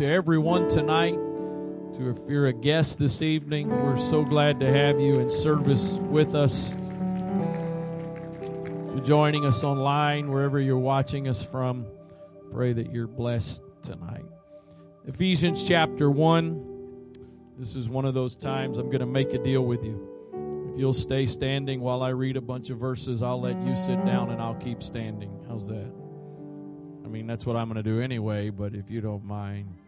to everyone tonight. To if you're a guest this evening, we're so glad to have you in service with us. For joining us online, wherever you're watching us from, pray that you're blessed tonight. Ephesians chapter 1. This is one of those times I'm going to make a deal with you. If you'll stay standing while I read a bunch of verses, I'll let you sit down and I'll keep standing. How's that? I mean, that's what I'm going to do anyway, but if you don't mind.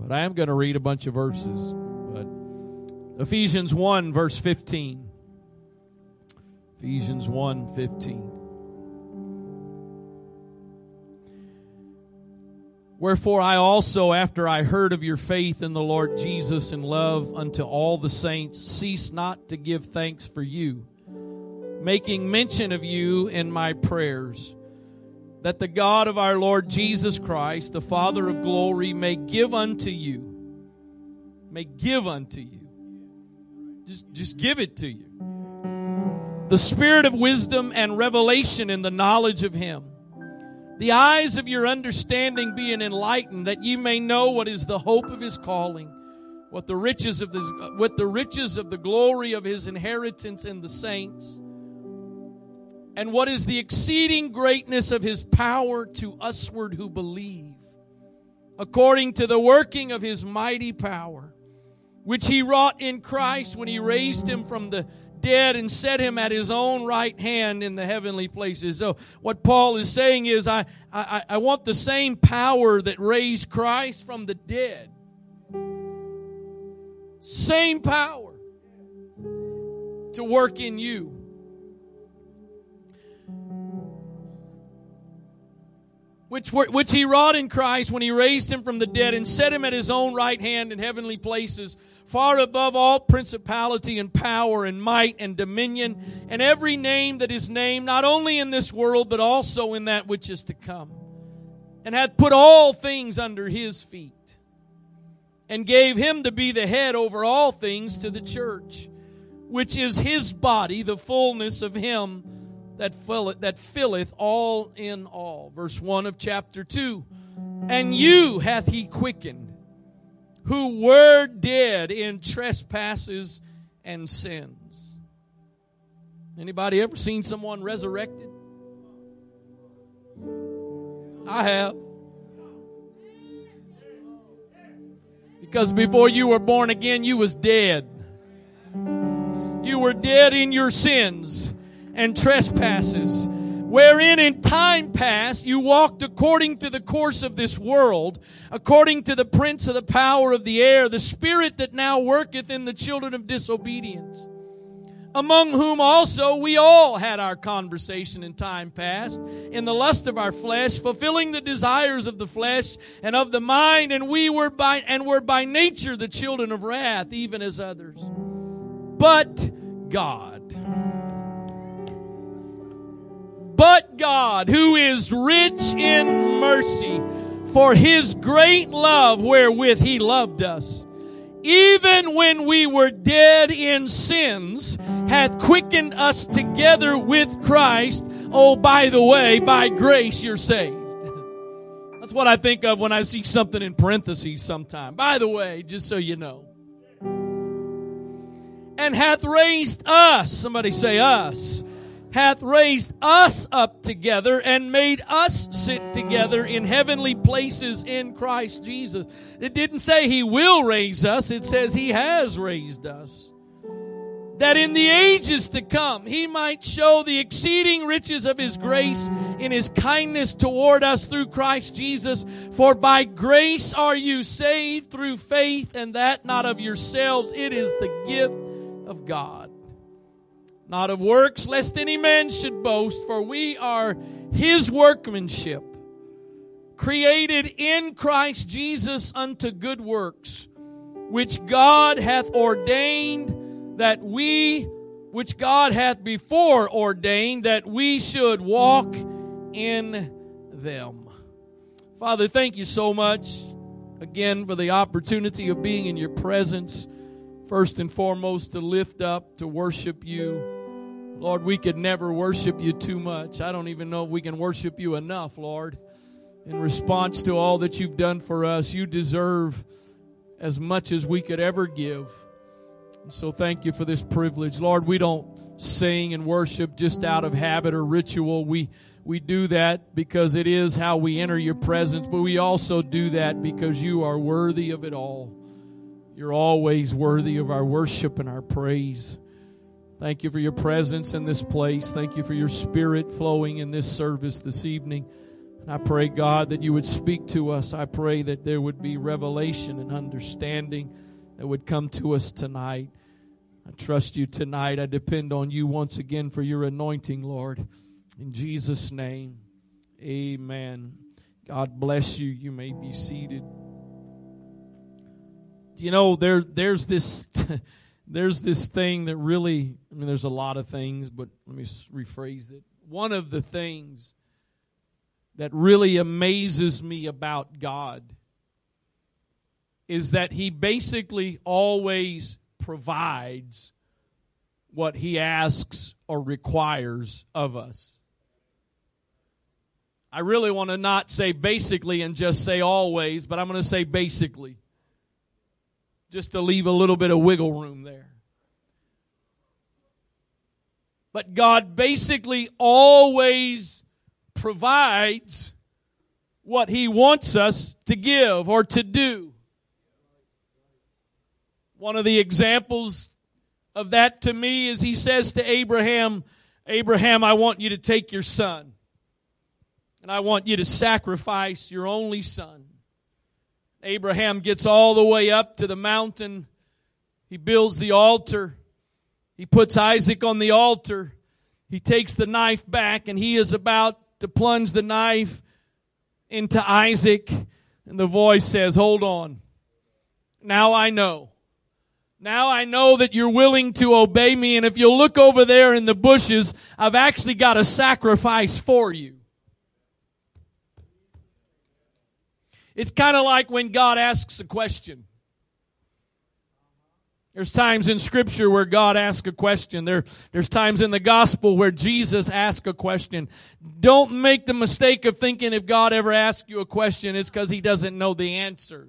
But I am going to read a bunch of verses. But Ephesians 1, verse 15. Ephesians 1 15. Wherefore I also, after I heard of your faith in the Lord Jesus and love unto all the saints, cease not to give thanks for you, making mention of you in my prayers, that the God of our Lord Jesus Christ, the Father of glory, may give unto you, may give unto you, just, just give it to you, the spirit of wisdom and revelation in the knowledge of him. The eyes of your understanding being enlightened, that you may know what is the hope of his calling, what the riches of the, what the riches of the glory of his inheritance in the saints, and what is the exceeding greatness of his power to usward who believe, according to the working of his mighty power, which he wrought in Christ when he raised him from the dead and set him at his own right hand in the heavenly places. So what Paul is saying is, I, I, I want the same power that raised Christ from the dead. Same power to work in you. Which, which he wrought in Christ when he raised him from the dead and set him at his own right hand in heavenly places, far above all principality and power and might and dominion and every name that is named, not only in this world, but also in that which is to come, and hath put all things under his feet, and gave him to be the head over all things to the church, which is his body, the fullness of him that filleth, that filleth all in all. Verse 1 of chapter 2. And you hath he quickened, who were dead in trespasses and sins. Anybody ever seen someone resurrected? I have. Because before you were born again, you was dead. You were dead in your sins and trespasses, wherein in time past you walked according to the course of this world, according to the prince of the power of the air, the spirit that now worketh in the children of disobedience among whom also we all had our conversation in time past, in the lust of our flesh, fulfilling the desires of the flesh and of the mind, and we were by and were by nature the children of wrath, even as others. But God but God, who is rich in mercy, for his great love wherewith he loved us, even when we were dead in sins, hath quickened us together with Christ. Oh, by the way, by grace you're saved. That's what I think of when I see something in parentheses sometime. By the way, just so you know. And hath raised us, somebody say us, hath raised us up together and made us sit together in heavenly places in Christ Jesus. It didn't say he will raise us, it says he has raised us. That in the ages to come, he might show the exceeding riches of his grace in his kindness toward us through Christ Jesus. For by grace are you saved through faith, and that not of yourselves. It is the gift of God not of works, lest any man should boast, for we are his workmanship, created in Christ Jesus unto good works, which God hath ordained that we, which God hath before ordained that we should walk in them. Father, thank you so much again for the opportunity of being in your presence. First and foremost, to lift up, to worship you Lord, we could never worship you too much. I don't even know if we can worship you enough, Lord. in response to all that you've done for us. You deserve as much as we could ever give. So thank you for this privilege. Lord, we don't sing and worship just out of habit or ritual. We we do that because it is how we enter your presence, but we also do that because you are worthy of it all. You're always worthy of our worship and our praise. Thank you for your presence in this place. Thank you for your spirit flowing in this service this evening. And I pray, God, that you would speak to us. I pray that there would be revelation and understanding that would come to us tonight. I trust you tonight. I depend on you once again for your anointing, Lord. In Jesus' name, amen. God bless you. You may be seated. You know, there there's this there's this thing that really I mean there's a lot of things, but let me rephrase it. One of the things that really amazes me about God is that he basically always provides what he asks or requires of us. I really want to not say basically and just say always, but I'm going to say basically. Just to leave a little bit of wiggle room there. But God basically always provides what He wants us to give or to do. One of the examples of that to me is He says to Abraham, Abraham, I want you to take your son. And I want you to sacrifice your only son. Abraham gets all the way up to the mountain. He builds the altar. He puts Isaac on the altar. He takes the knife back and he is about to plunge the knife into Isaac. And the voice says, hold on. Now I know. Now I know that you're willing to obey me. And if you'll look over there in the bushes, I've actually got a sacrifice for you. It's kind of like when God asks a question. There's times in scripture where God asks a question. There, there's times in the gospel where Jesus asks a question. Don't make the mistake of thinking if God ever asks you a question, it's because he doesn't know the answer.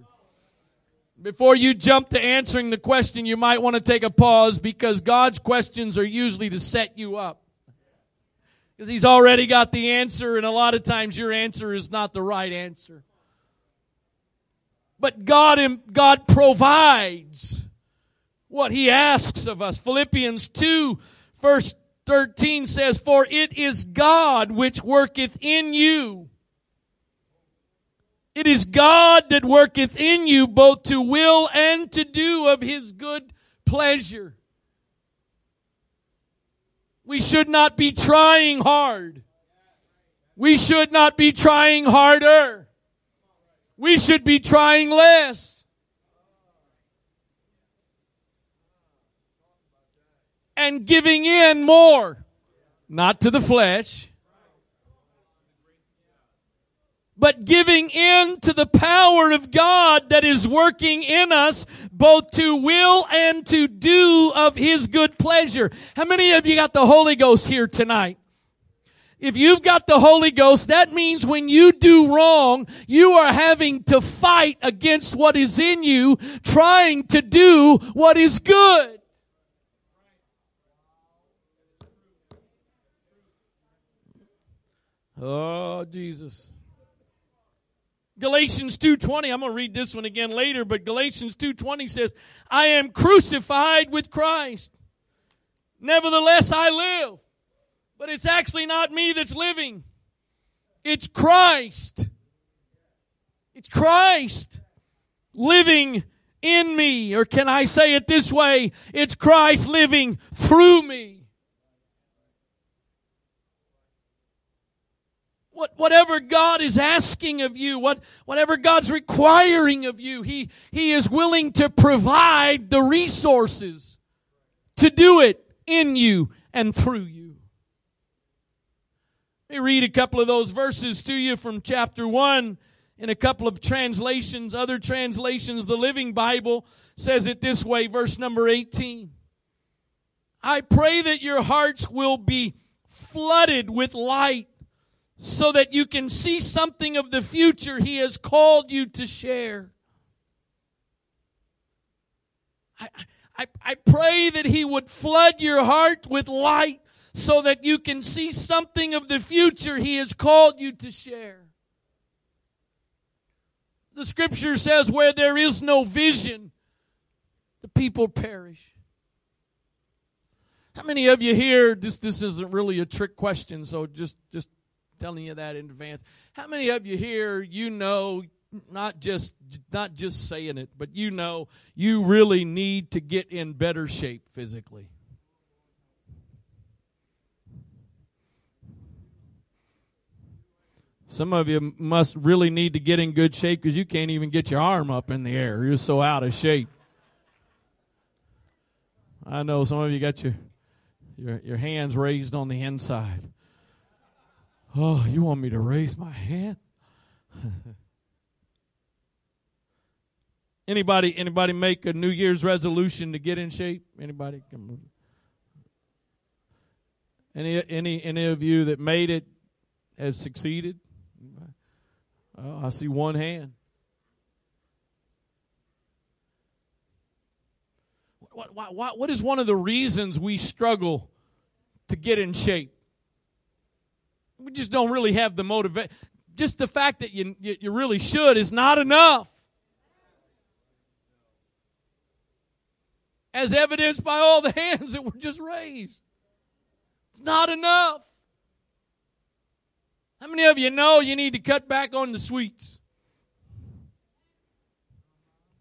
Before you jump to answering the question, you might want to take a pause because God's questions are usually to set you up. Because he's already got the answer and a lot of times your answer is not the right answer. But God, God provides what He asks of us. Philippians 2 verse 13 says, For it is God which worketh in you. It is God that worketh in you both to will and to do of His good pleasure. We should not be trying hard. We should not be trying harder. We should be trying less. And giving in more. Not to the flesh, but giving in to the power of God that is working in us both to will and to do of His good pleasure. How many of you got the Holy Ghost here tonight? If you've got the Holy Ghost, that means when you do wrong, you are having to fight against what is in you, trying to do what is good. Oh, Jesus. Galatians 2:20 I'm going to read this one again later but Galatians 2:20 says I am crucified with Christ nevertheless I live but it's actually not me that's living. It's Christ. It's Christ living in me. Or can I say it this way? It's Christ living through me. What, whatever God is asking of you, what, whatever God's requiring of you, He, He is willing to provide the resources to do it in you and through you. Let me read a couple of those verses to you from chapter 1 in a couple of translations. Other translations, the Living Bible says it this way, verse number 18. I pray that your hearts will be flooded with light so that you can see something of the future He has called you to share. I, I, I pray that He would flood your heart with light so that you can see something of the future He has called you to share. The scripture says, where there is no vision, the people perish. How many of you here, this, this isn't really a trick question, so just, just telling you that in advance. How many of you here, you know, not just, not just saying it, but you know, you really need to get in better shape physically? Some of you must really need to get in good shape because you can't even get your arm up in the air. You're so out of shape. I know some of you got your your, your hands raised on the inside. Oh, you want me to raise my hand? anybody anybody make a New Year's resolution to get in shape? Anybody? Any any any of you that made it have succeeded? Oh, I see one hand. What, what, what, what is one of the reasons we struggle to get in shape? We just don't really have the motivation. Just the fact that you, you, you really should is not enough. As evidenced by all the hands that were just raised. It's not enough. How many of you know you need to cut back on the sweets?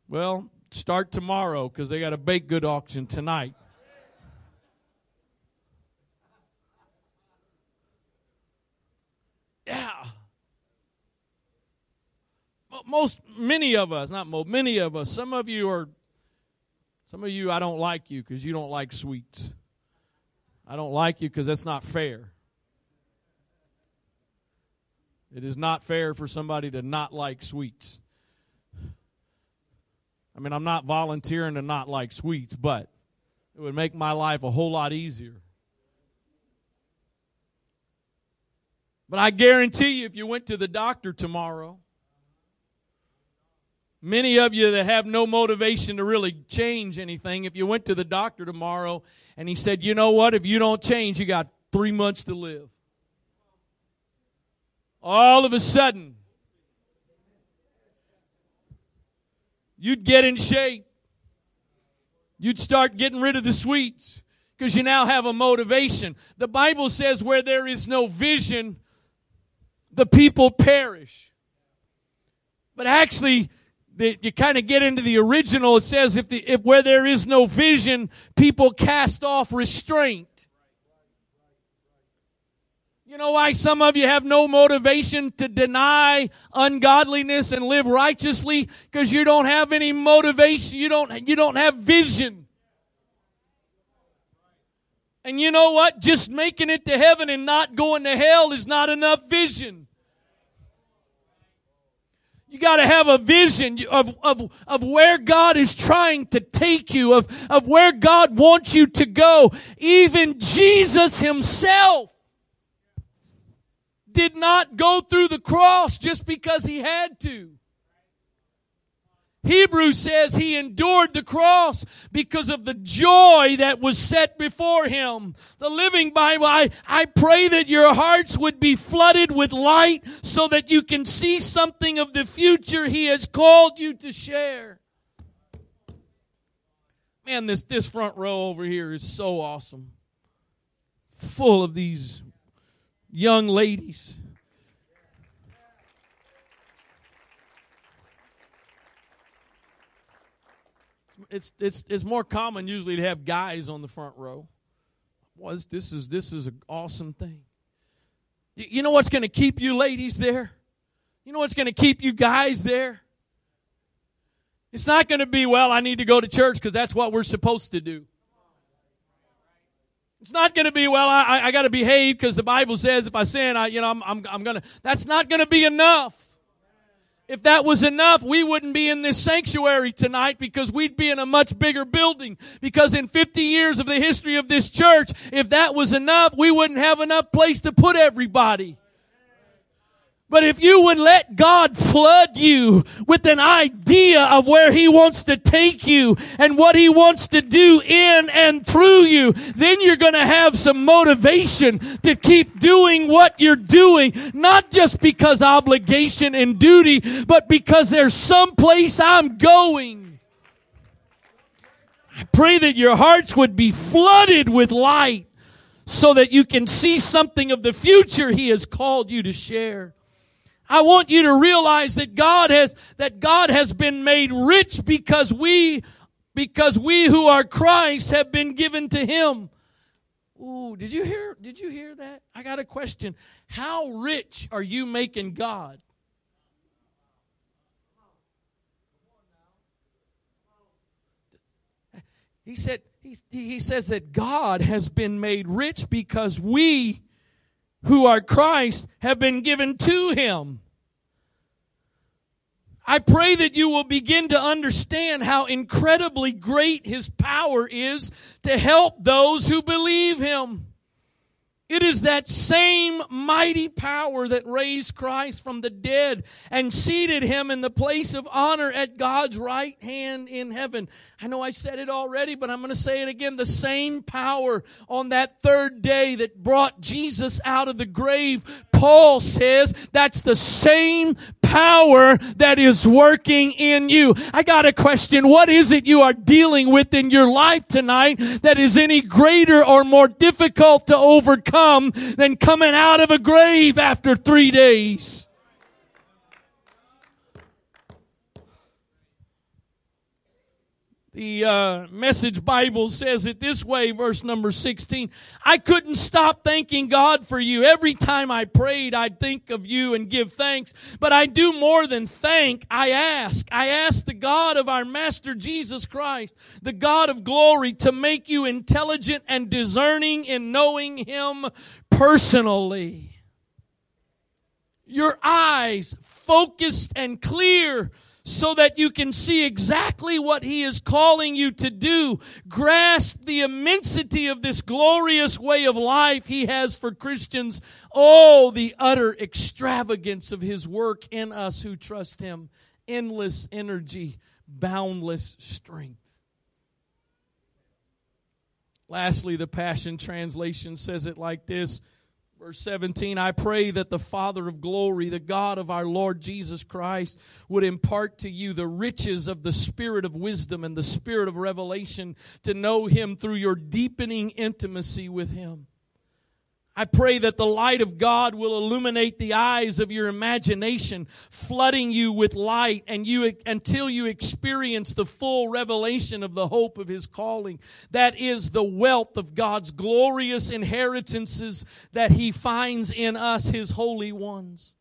Well, start tomorrow because they got a baked good auction tonight. Yeah. Most, many of us, not most, many of us, some of you are, some of you, I don't like you because you don't like sweets. I don't like you because that's not fair. It is not fair for somebody to not like sweets. I mean, I'm not volunteering to not like sweets, but it would make my life a whole lot easier. But I guarantee you, if you went to the doctor tomorrow, many of you that have no motivation to really change anything, if you went to the doctor tomorrow and he said, you know what, if you don't change, you got three months to live all of a sudden, you'd get in shape. You'd start getting rid of the sweets because you now have a motivation. The Bible says where there is no vision, the people perish. But actually, you kind of get into the original. It says if, the, if where there is no vision, people cast off restraint. You know why some of you have no motivation to deny ungodliness and live righteously? Because you don't have any motivation. You don't, you don't have vision. And you know what? Just making it to heaven and not going to hell is not enough vision. You got to have a vision of, of, of where God is trying to take you, of, of where God wants you to go. Even Jesus himself did not go through the cross just because he had to. Hebrews says he endured the cross because of the joy that was set before him. The Living Bible, I, I pray that your hearts would be flooded with light so that you can see something of the future he has called you to share. Man, this, this front row over here is so awesome. Full of these young ladies. It's, it's, it's more common usually to have guys on the front row. Well, this is this is an awesome thing. You know what's going to keep you ladies there? You know what's going to keep you guys there? It's not going to be, well, I need to go to church because that's what we're supposed to do. It's not going to be, well, I, I got to behave because the Bible says if I sin, I, you know, I'm, I'm, I'm to, that's not going to be enough. If that was enough, we wouldn't be in this sanctuary tonight because we'd be in a much bigger building. Because in 50 years of the history of this church, if that was enough, we wouldn't have enough place to put everybody. But if you would let God flood you with an idea of where He wants to take you and what He wants to do in and through you, then you're going to have some motivation to keep doing what you're doing. Not just because obligation and duty, but because there's some place I'm going. I pray that your hearts would be flooded with light so that you can see something of the future He has called you to share. I want you to realize that God has, that God has been made rich because we, because we who are Christ have been given to Him. Ooh, did you hear, did you hear that? I got a question. How rich are you making God? He said, he, he says that God has been made rich because we who are Christ have been given to him. I pray that you will begin to understand how incredibly great his power is to help those who believe him. It is that same mighty power that raised Christ from the dead and seated him in the place of honor at God's right hand in heaven. I know I said it already, but I'm going to say it again. The same power on that third day that brought Jesus out of the grave. Paul says that's the same power that is working in you. I got a question. What is it you are dealing with in your life tonight that is any greater or more difficult to overcome than coming out of a grave after three days? The uh, Message Bible says it this way, verse number 16. I couldn't stop thanking God for you. Every time I prayed, I'd think of you and give thanks. But I do more than thank. I ask. I ask the God of our Master Jesus Christ, the God of glory, to make you intelligent and discerning in knowing Him personally. Your eyes focused and clear so that you can see exactly what He is calling you to do. Grasp the immensity of this glorious way of life He has for Christians. Oh, the utter extravagance of His work in us who trust Him. Endless energy, boundless strength. Lastly, the Passion Translation says it like this Verse 17, I pray that the Father of glory, the God of our Lord Jesus Christ, would impart to you the riches of the Spirit of wisdom and the Spirit of revelation to know Him through your deepening intimacy with Him. I pray that the light of God will illuminate the eyes of your imagination, flooding you with light and you until you experience the full revelation of the hope of his calling. That is the wealth of God's glorious inheritances that he finds in us, his holy ones.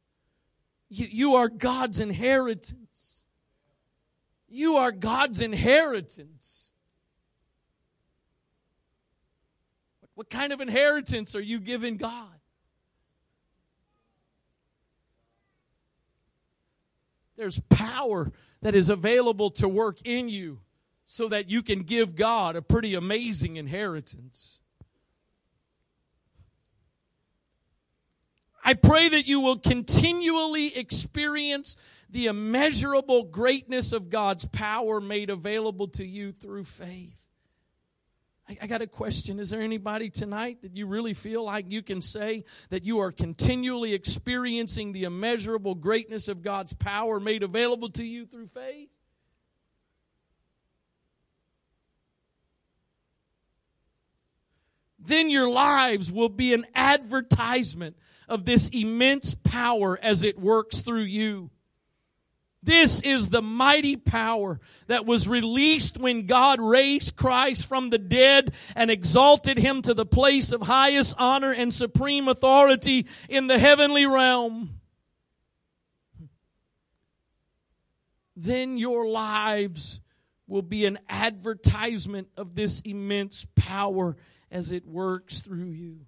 You, you are God's inheritance. You are God's inheritance. What kind of inheritance are you giving God? There's power that is available to work in you so that you can give God a pretty amazing inheritance. I pray that you will continually experience the immeasurable greatness of God's power made available to you through faith. I, got a question. Is there anybody tonight that you really feel like you can say that you are continually experiencing the immeasurable greatness of God's power made available to you through faith? Then your lives will be an advertisement of this immense power as it works through you. This is the mighty power that was released when God raised Christ from the dead and exalted him to the place of highest honor and supreme authority in the heavenly realm. Then your lives will be an advertisement of this immense power as it works through you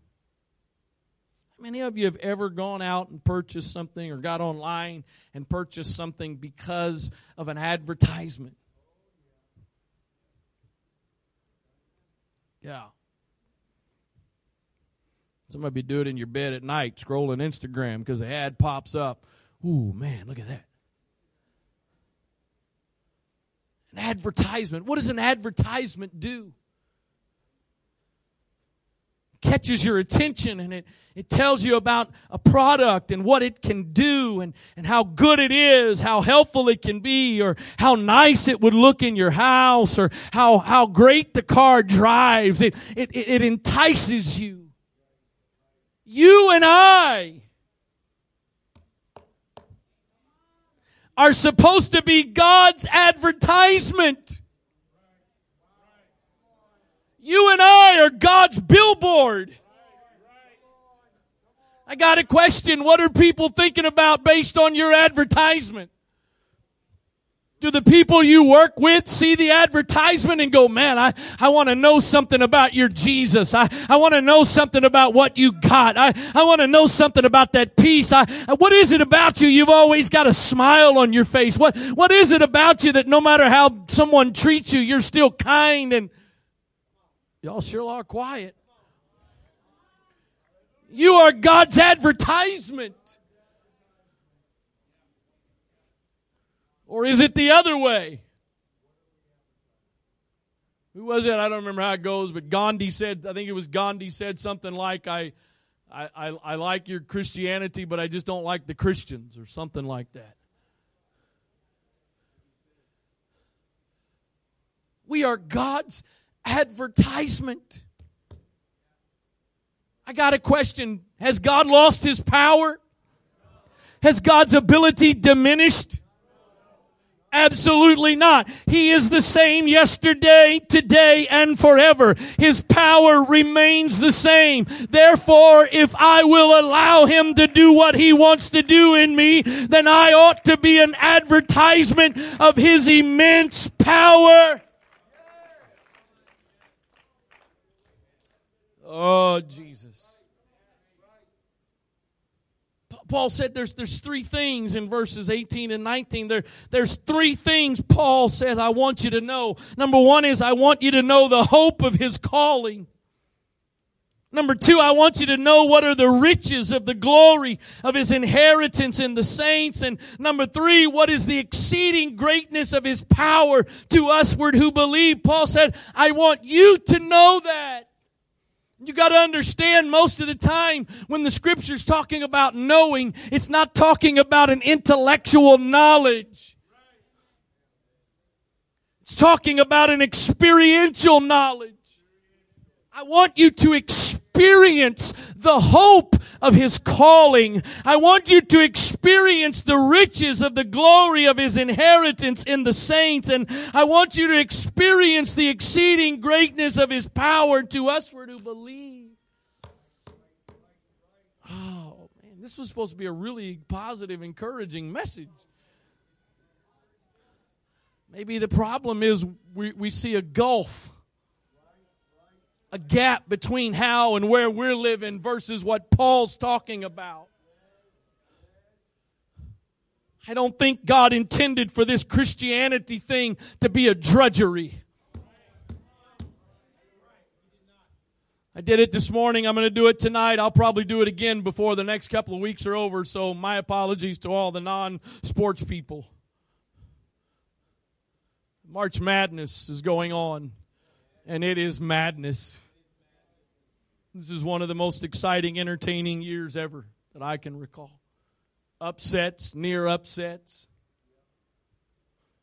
many of you have ever gone out and purchased something or got online and purchased something because of an advertisement? Yeah. Some of you do it in your bed at night, scrolling Instagram because the ad pops up. Ooh, man, look at that. An advertisement. What does an advertisement do? Catches your attention and it, it tells you about a product and what it can do and, and how good it is, how helpful it can be, or how nice it would look in your house, or how, how great the car drives. It, it, it entices you. You and I are supposed to be God's advertisement. You and I are God's billboard. I got a question. What are people thinking about based on your advertisement? Do the people you work with see the advertisement and go, man, I, I want to know something about your Jesus. I, I want to know something about what you got. I, I want to know something about that peace. I, what is it about you? You've always got a smile on your face. What, what is it about you that no matter how someone treats you, you're still kind and Y'all sure are quiet. You are God's advertisement. Or is it the other way? Who was it? I don't remember how it goes, but Gandhi said, I think it was Gandhi said something like, I, I, I, I like your Christianity, but I just don't like the Christians, or something like that. We are God's advertisement. I got a question. Has God lost his power? Has God's ability diminished? Absolutely not. He is the same yesterday, today, and forever. His power remains the same. Therefore, if I will allow Him to do what He wants to do in me, then I ought to be an advertisement of His immense power. Oh, Jesus. Paul said there's, there's three things in verses 18 and 19. There, there's three things Paul says I want you to know. Number one is I want you to know the hope of his calling. Number two, I want you to know what are the riches of the glory of his inheritance in the saints. And number three, what is the exceeding greatness of his power to usward who believe. Paul said, I want you to know that. You got to understand most of the time when the scripture's talking about knowing, it's not talking about an intellectual knowledge. It's talking about an experiential knowledge. I want you to experience the hope of His calling. I want you to experience the riches of the glory of His inheritance in the saints. And I want you to experience the exceeding greatness of His power to us who believe. Oh, man, this was supposed to be a really positive, encouraging message. Maybe the problem is we, we see a gulf a gap between how and where we're living versus what Paul's talking about. I don't think God intended for this Christianity thing to be a drudgery. I did it this morning. I'm going to do it tonight. I'll probably do it again before the next couple of weeks are over. So, my apologies to all the non sports people. March Madness is going on and it is madness. This is one of the most exciting, entertaining years ever that I can recall. Upsets, near upsets.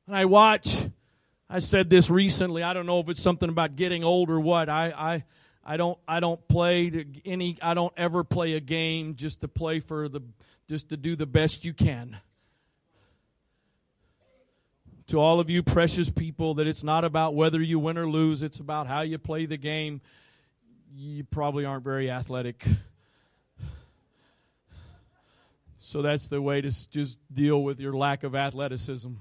And I watch, I said this recently, I don't know if it's something about getting old or what. I, I, I don't I don't play any I don't ever play a game just to play for the just to do the best you can to all of you precious people that it's not about whether you win or lose, it's about how you play the game. You probably aren't very athletic. So that's the way to just deal with your lack of athleticism.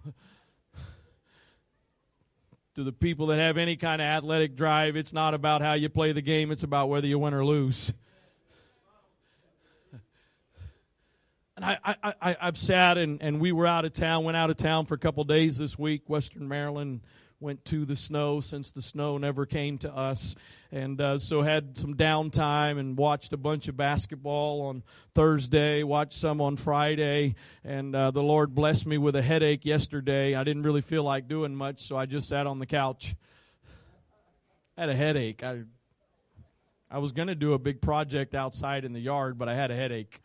to the people that have any kind of athletic drive, it's not about how you play the game, it's about whether you win or lose. And I, I, I, have sat and, and we were out of town, went out of town for a couple days this week, Western Maryland, went to the snow since the snow never came to us. And uh, so had some downtime and watched a bunch of basketball on Thursday, watched some on Friday. And uh, the Lord blessed me with a headache yesterday. I didn't really feel like doing much, so I just sat on the couch. I had a headache. I, I was going to do a big project outside in the yard, but I had a headache.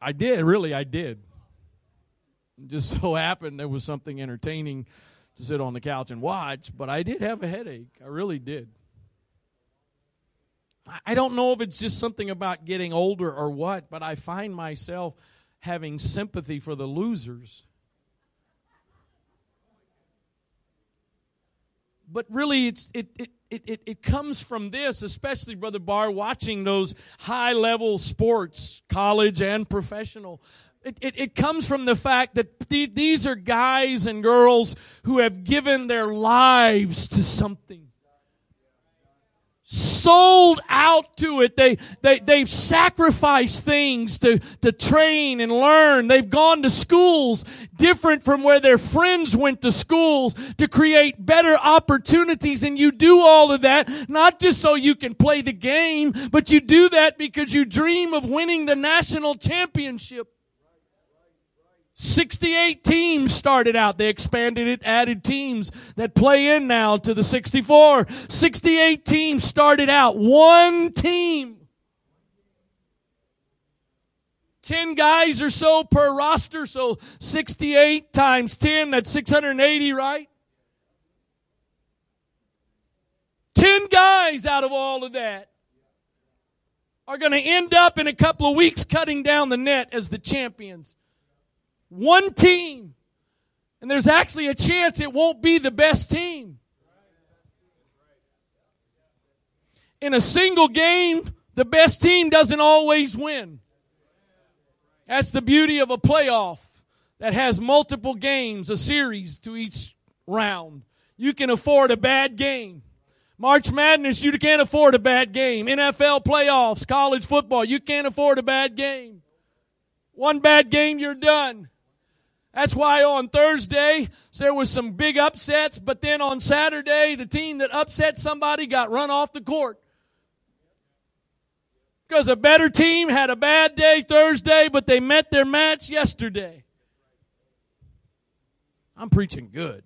I did, really, I did. Just so happened there was something entertaining to sit on the couch and watch, but I did have a headache. I really did. I don't know if it's just something about getting older or what, but I find myself having sympathy for the losers. But really, it's, it, it, it, it, it comes from this, especially, Brother Barr, watching those high level sports, college and professional. It, it, it, comes from the fact that th- these are guys and girls who have given their lives to something. Sold out to it. They, they, they've sacrificed things to, to train and learn. They've gone to schools different from where their friends went to schools to create better opportunities. And you do all of that, not just so you can play the game, but you do that because you dream of winning the national championship. 68 teams started out. They expanded it, added teams that play in now to the 64. 68 teams started out. One team. 10 guys or so per roster, so 68 times 10, that's 680, right? 10 guys out of all of that are going to end up in a couple of weeks cutting down the net as the champions. One team. And there's actually a chance it won't be the best team. In a single game, the best team doesn't always win. That's the beauty of a playoff that has multiple games, a series to each round. You can afford a bad game. March Madness, you can't afford a bad game. NFL playoffs, college football, you can't afford a bad game. One bad game, you're done. That's why on Thursday there was some big upsets, but then on Saturday the team that upset somebody got run off the court. Because a better team had a bad day Thursday, but they met their match yesterday. I'm preaching good.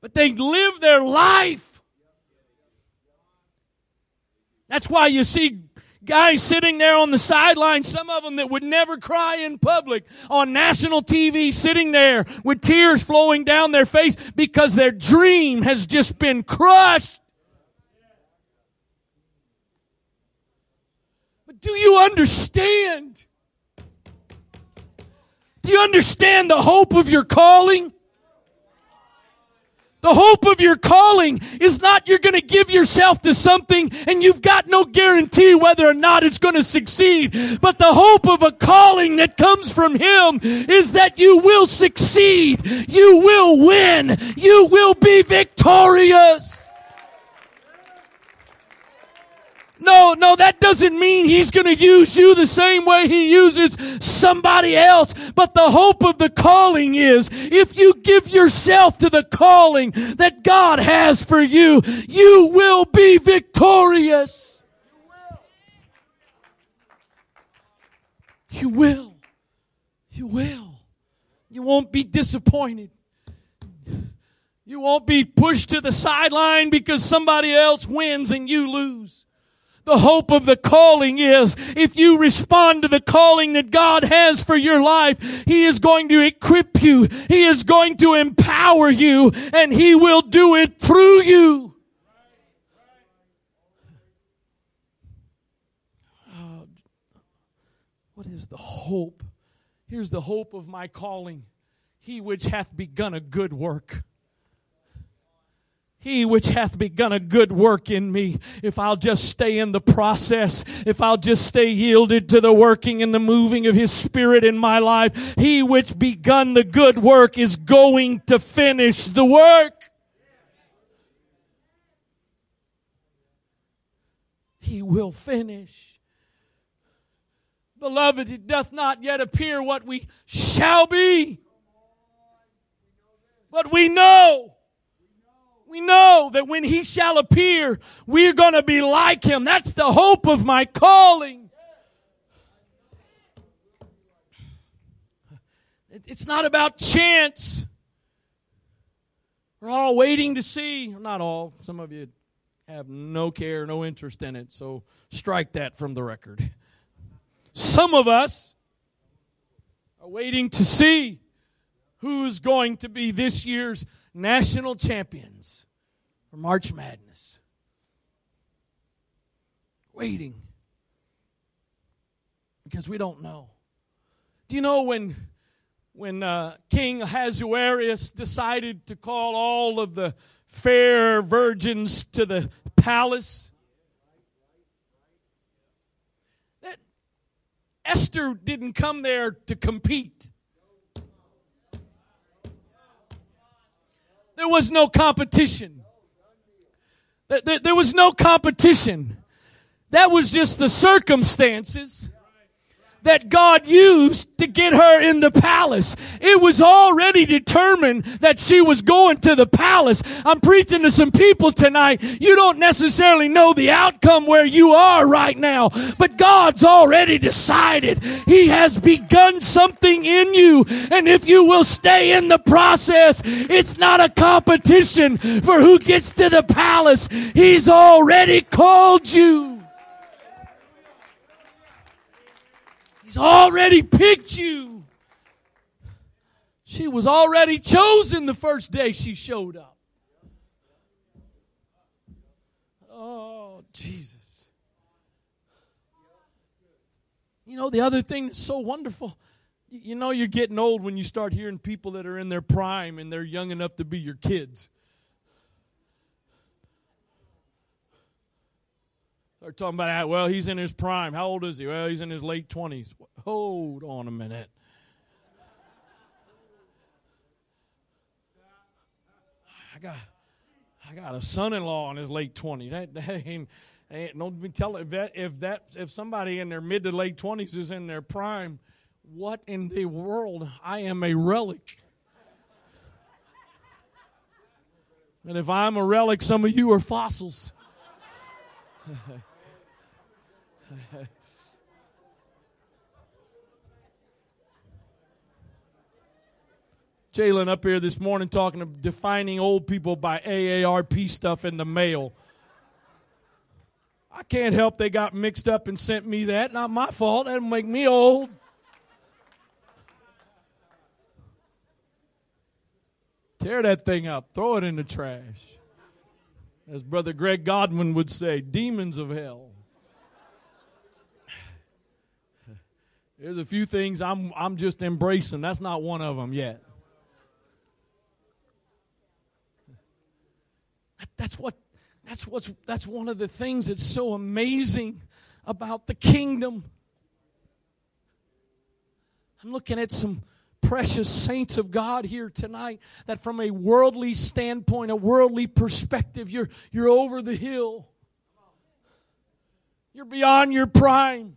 But they live their life. That's why you see guys sitting there on the sideline, some of them that would never cry in public on national TV, sitting there with tears flowing down their face because their dream has just been crushed. But do you understand? Do you understand the hope of your calling? The hope of your calling is not you're going to give yourself to something and you've got no guarantee whether or not it's going to succeed. But the hope of a calling that comes from Him is that you will succeed. You will win. You will be victorious. No, no, that doesn't mean he's going to use you the same way he uses somebody else. But the hope of the calling is if you give yourself to the calling that God has for you, you will be victorious. You will. You will. You won't be disappointed. You won't be pushed to the sideline because somebody else wins and you lose. The hope of the calling is if you respond to the calling that God has for your life, He is going to equip you. He is going to empower you and He will do it through you. What is the hope? Here's the hope of my calling. He which hath begun a good work he which hath begun a good work in me, if I'll just stay in the process, if I'll just stay yielded to the working and the moving of His Spirit in my life, He which begun the good work is going to finish the work. He will finish. Beloved, it doth not yet appear what we shall be. But we know, we know that when he shall appear, we're going to be like him. That's the hope of my calling. It's not about chance. We're all waiting to see. Not all. Some of you have no care, no interest in it. So strike that from the record. Some of us are waiting to see who's going to be this year's national champions for March Madness. Waiting. Because we don't know. Do you know when when uh, King Ahasuerus decided to call all of the fair virgins to the palace? Esther didn't come there to compete. There was no competition. There was no competition. That was just the circumstances that God used to get her in the palace. It was already determined that she was going to the palace. I'm preaching to some people tonight. You don't necessarily know the outcome where you are right now, but God's already decided. He has begun something in you. And if you will stay in the process, it's not a competition for who gets to the palace. He's already called you. He's already picked you. She was already chosen the first day she showed up. Oh, Jesus. You know, the other thing that's so wonderful, you know, you're getting old when you start hearing people that are in their prime and they're young enough to be your kids. Start talking about that. well, he's in his prime. How old is he? Well, he's in his late 20s. Hold on a minute. I got, I got a son-in-law in his late 20s. That, that ain't, ain't don't be telling if that if that if somebody in their mid to late 20s is in their prime, what in the world? I am a relic. And if I'm a relic, some of you are fossils. Jalen up here this morning talking of defining old people by AARP stuff in the mail. I can't help they got mixed up and sent me that. Not my fault. That'll make me old. Tear that thing up. Throw it in the trash. As Brother Greg Godwin would say, demons of hell. There's a few things I'm I'm just embracing. That's not one of them yet. That's what that's what's that's one of the things that's so amazing about the kingdom. I'm looking at some precious saints of God here tonight that from a worldly standpoint, a worldly perspective, you're you're over the hill. You're beyond your prime.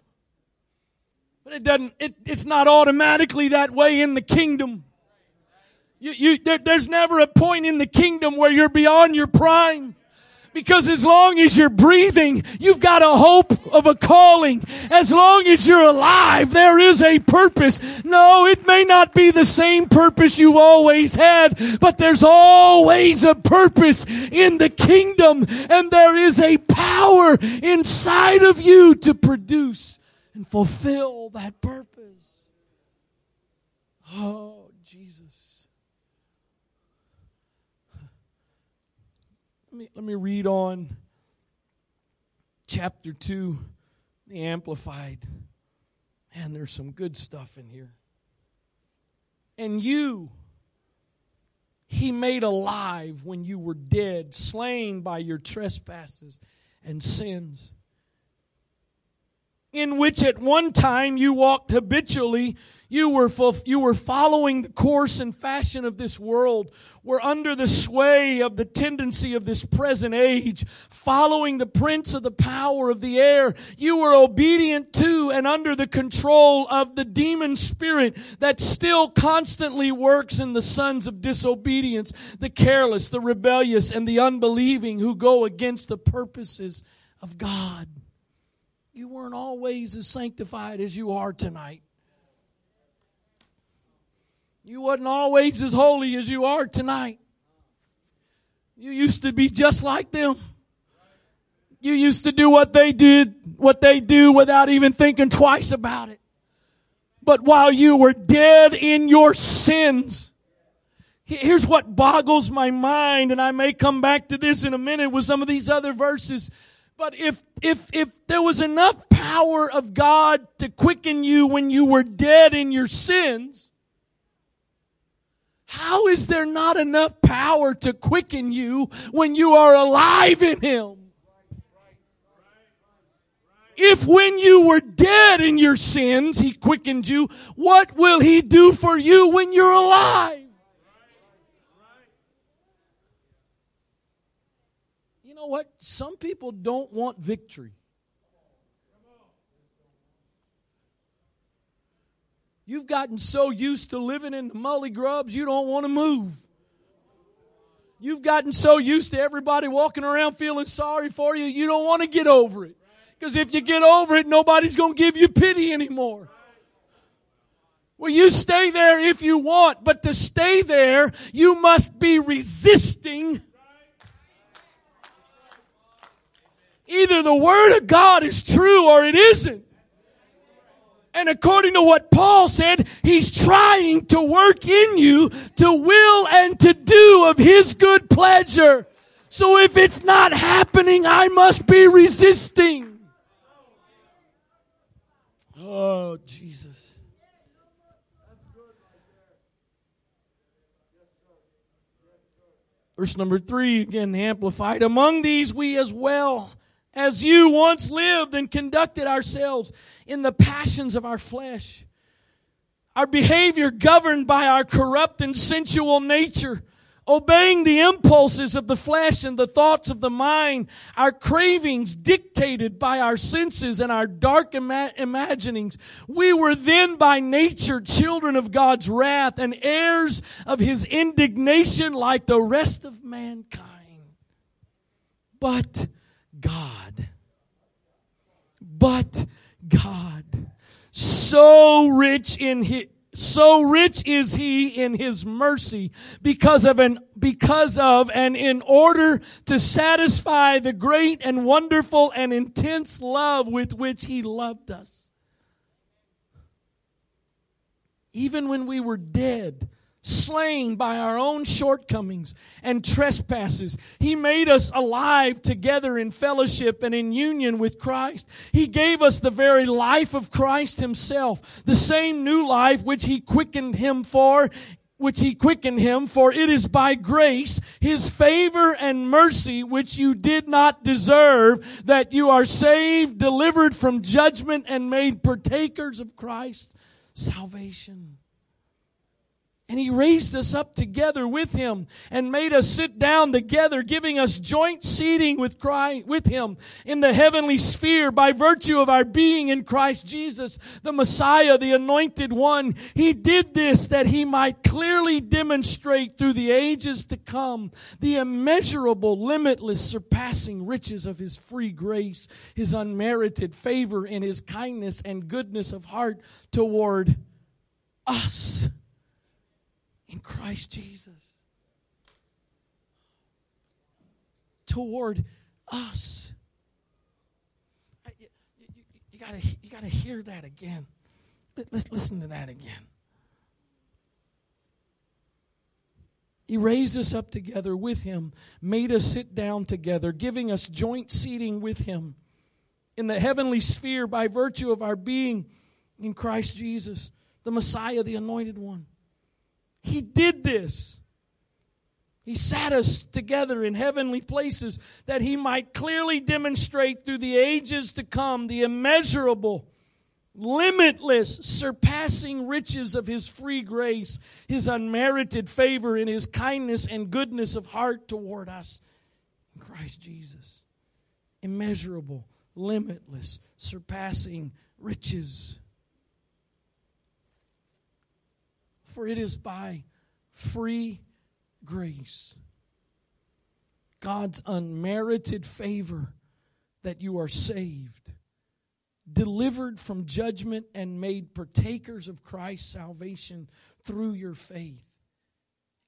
But it doesn't, it, it's not automatically that way in the kingdom. You, you, there, there's never a point in the kingdom where you're beyond your prime. Because as long as you're breathing, you've got a hope of a calling. As long as you're alive, there is a purpose. No, it may not be the same purpose you've always had, but there's always a purpose in the kingdom and there is a power inside of you to produce and fulfill that purpose. Oh, Jesus. Let me, let me read on chapter 2, the Amplified. Man, there's some good stuff in here. And you, he made alive when you were dead, slain by your trespasses and sins in which at one time you walked habitually you were, you were following the course and fashion of this world, were under the sway of the tendency of this present age, following the prince of the power of the air. You were obedient to and under the control of the demon spirit that still constantly works in the sons of disobedience, the careless, the rebellious, and the unbelieving who go against the purposes of God. You weren't always as sanctified as you are tonight. You wasn't always as holy as you are tonight. You used to be just like them. You used to do what they did, what they do without even thinking twice about it. But while you were dead in your sins, here's what boggles my mind, and I may come back to this in a minute with some of these other verses. But if, if, if there was enough power of God to quicken you when you were dead in your sins, how is there not enough power to quicken you when you are alive in Him? If when you were dead in your sins, He quickened you, what will He do for you when you're alive? You know what? Some people don't want victory. You've gotten so used to living in the mully grubs, you don't want to move. You've gotten so used to everybody walking around feeling sorry for you, you don't want to get over it. Because if you get over it, nobody's going to give you pity anymore. Well, you stay there if you want, but to stay there, you must be resisting. Either the Word of God is true or it isn't. And according to what Paul said, he's trying to work in you to will and to do of his good pleasure. So if it's not happening, I must be resisting. Oh, Jesus. Verse number three, again amplified. Among these, we as well as you once lived and conducted ourselves in the passions of our flesh. Our behavior governed by our corrupt and sensual nature, obeying the impulses of the flesh and the thoughts of the mind, our cravings dictated by our senses and our dark ima- imaginings. We were then by nature children of God's wrath and heirs of his indignation like the rest of mankind. But God. But God. So rich in his, so rich is he in his mercy because of an because of and in order to satisfy the great and wonderful and intense love with which he loved us even when we were dead slain by our own shortcomings and trespasses. He made us alive together in fellowship and in union with Christ. He gave us the very life of Christ himself, the same new life which he quickened him for which he quickened him, for it is by grace, his favor and mercy, which you did not deserve, that you are saved, delivered from judgment, and made partakers of Christ's salvation. And he raised us up together with him and made us sit down together, giving us joint seating with Christ, with him in the heavenly sphere by virtue of our being in Christ Jesus, the Messiah, the anointed one. He did this that he might clearly demonstrate through the ages to come the immeasurable, limitless, surpassing riches of his free grace, his unmerited favor and his kindness and goodness of heart toward us in Christ Jesus toward us. You, you, you, gotta, you gotta hear that again. Let's listen to that again. He raised us up together with Him, made us sit down together, giving us joint seating with Him in the heavenly sphere by virtue of our being in Christ Jesus, the Messiah, the Anointed One. He did this He sat us together in heavenly places that he might clearly demonstrate through the ages to come the immeasurable, limitless, surpassing riches of his free grace, his unmerited favor, and his kindness and goodness of heart toward us in Christ Jesus. Immeasurable, limitless, surpassing riches. For it is by free grace, God's unmerited favor, that you are saved, delivered from judgment, and made partakers of Christ's salvation through your faith.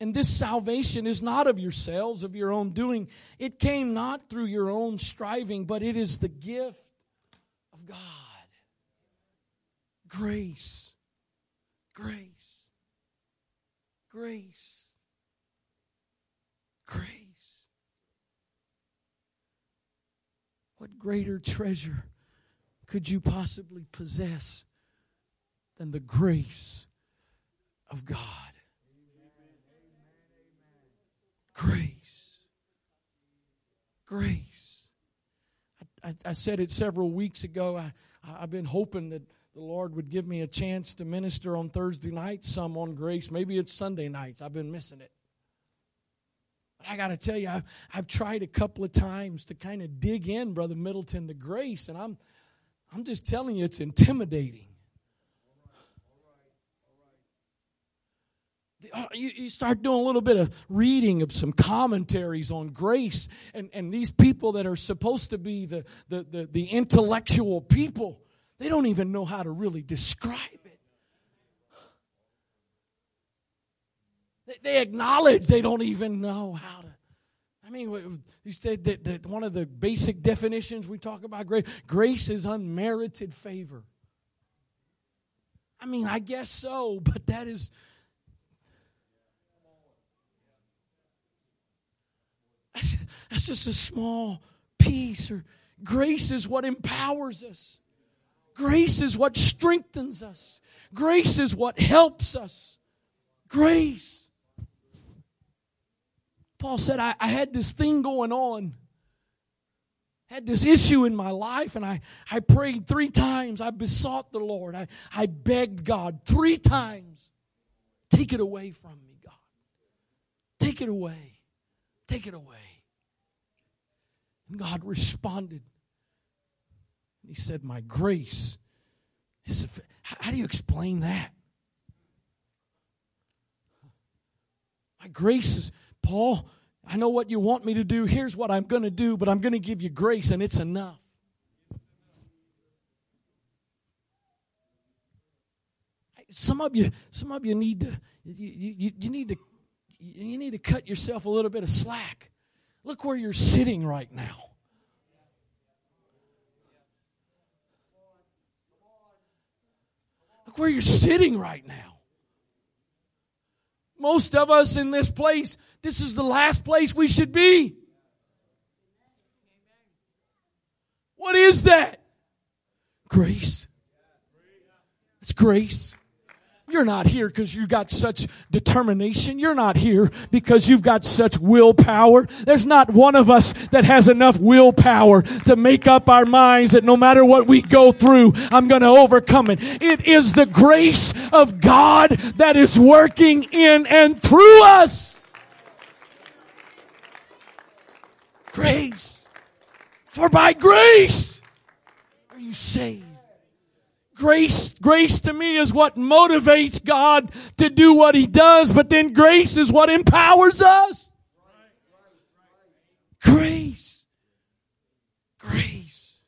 And this salvation is not of yourselves, of your own doing. It came not through your own striving, but it is the gift of God. Grace. Grace. Grace grace. What greater treasure could you possibly possess than the grace of God? Grace. Grace. I, I, I, said it several weeks ago. I, I've been hoping that the Lord would give me a chance to minister on Thursday nights, some on grace. Maybe it's Sunday nights. I've been missing it. But I got to tell you, I've, I've tried a couple of times to kind of dig in, Brother Middleton, to grace, and I'm, I'm just telling you, it's intimidating. Uh, you, you start doing a little bit of reading of some commentaries on grace, and, and these people that are supposed to be the, the, the, the intellectual people, they don't even know how to really describe it. They they acknowledge they don't even know how to. I mean, you said that, that one of the basic definitions we talk about grace grace is unmerited favor. I mean, I guess so, but that is. That's just a small piece. Or grace is what empowers us. Grace is what strengthens us. Grace is what helps us. Grace. Paul said, I, I had this thing going on had this issue in my life and I, I prayed three times. I besought the Lord. I, I begged God three times. Take it away from me, God. Take it away. Take it away. And God responded. He said, My grace is. How do you explain that? My grace is Paul, I know what you want me to do. Here's what I'm going to do, but I'm going to give you grace, and it's enough. Some of you, some of you need to, you, you, you need to, you need to cut yourself a little bit of slack. Look where you're sitting right now. Where you're sitting right now. Most of us in this place, this is the last place we should be. What is that? Grace. It's grace. You're not here because you got such determination. You're not here because you've got such willpower. There's not one of us that has enough willpower to make up our minds that no matter what we go through, I'm going to overcome it. It is the grace of God that is working in and through us. Grace. For by grace are you saved. Grace, grace to me is what motivates God to do what He does, but then grace is what empowers us. Grace. Grace.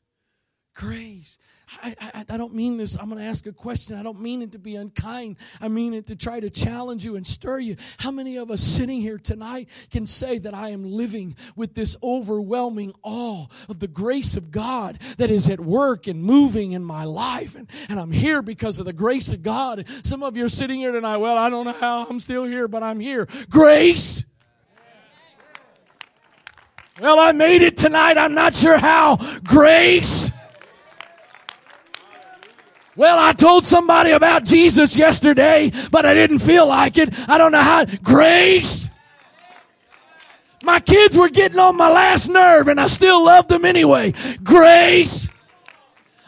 Grace. I, I, I, don't mean this. I'm going to ask a question. I don't mean it to be unkind. I mean it to try to challenge you and stir you. How many of us sitting here tonight can say that I am living with this overwhelming awe of the grace of God that is at work and moving in my life? And, and I'm here because of the grace of God. Some of you are sitting here tonight. Well, I don't know how I'm still here, but I'm here. Grace. Well, I made it tonight. I'm not sure how. Grace. Well, I told somebody about Jesus yesterday, but I didn't feel like it. I don't know how. Grace. My kids were getting on my last nerve and I still loved them anyway. Grace.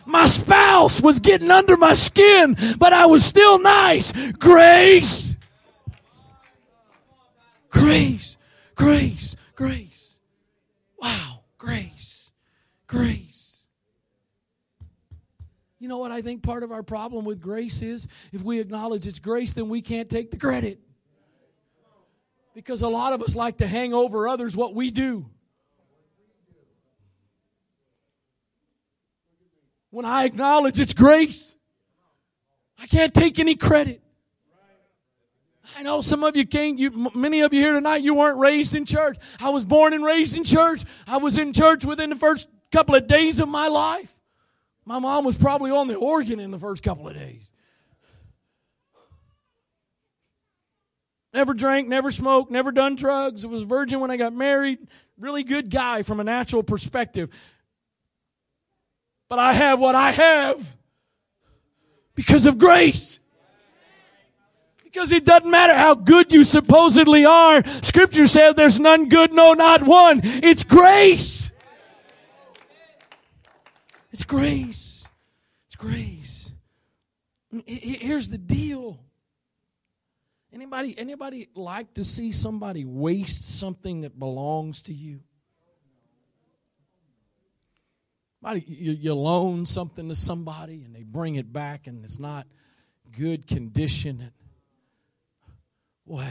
My spouse was getting under my skin, but I was still nice. Grace. Grace. Grace. Grace. Wow. Grace. Grace. Know what I think part of our problem with grace is? If we acknowledge it's grace, then we can't take the credit. Because a lot of us like to hang over others what we do. When I acknowledge it's grace, I can't take any credit. I know some of you came, you, many of you here tonight, you weren't raised in church. I was born and raised in church. I was in church within the first couple of days of my life. My mom was probably on the organ in the first couple of days. Never drank, never smoked, never done drugs. I was virgin when I got married. Really good guy from a natural perspective. But I have what I have because of grace. Because it doesn't matter how good you supposedly are. Scripture said there's none good, no, not one. It's grace. It's grace. It's grace. Mm, here's the deal. Anybody, anybody like to see somebody waste something that belongs to you? You, you loan something to somebody and they bring it back and it's not good condition. And, Boy,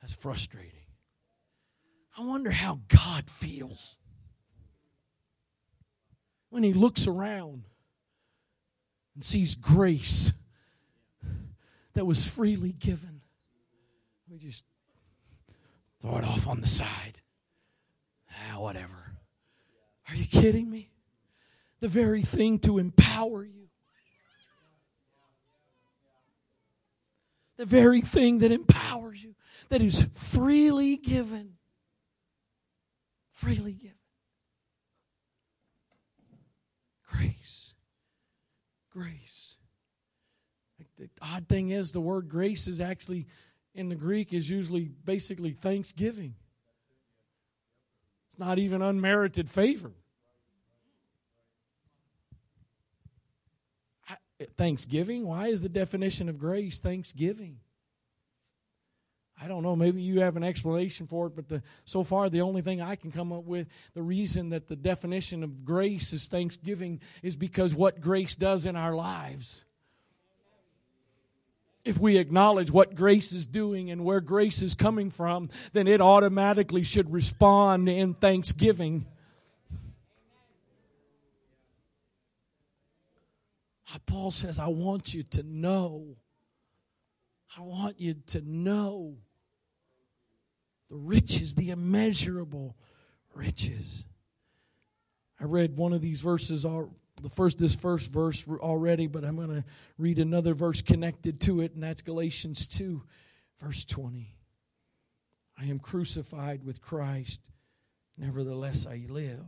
that's frustrating. I wonder how God feels when He looks around and sees grace that was freely given. We just throw it off on the side. Ah, whatever. Are you kidding me? The very thing to empower you. The very thing that empowers you, that is freely given. Freely given. Grace. Grace. The odd thing is, the word grace is actually, in the Greek, is usually basically thanksgiving. It's not even unmerited favor. Thanksgiving? Why is the definition of grace thanksgiving? I don't know. Maybe you have an explanation for it, but the, so far the only thing I can come up with, the reason that the definition of grace is thanksgiving is because what grace does in our lives if we acknowledge what grace is doing and where grace is coming from, then it automatically should respond in thanksgiving. Ah, Paul says, I want you to know. I want you to know the riches, the immeasurable riches. I read one of these verses the first this first verse already, but I'm going to read another verse connected to it, and that's Galatians 2, verse 20. I am crucified with Christ, nevertheless I live.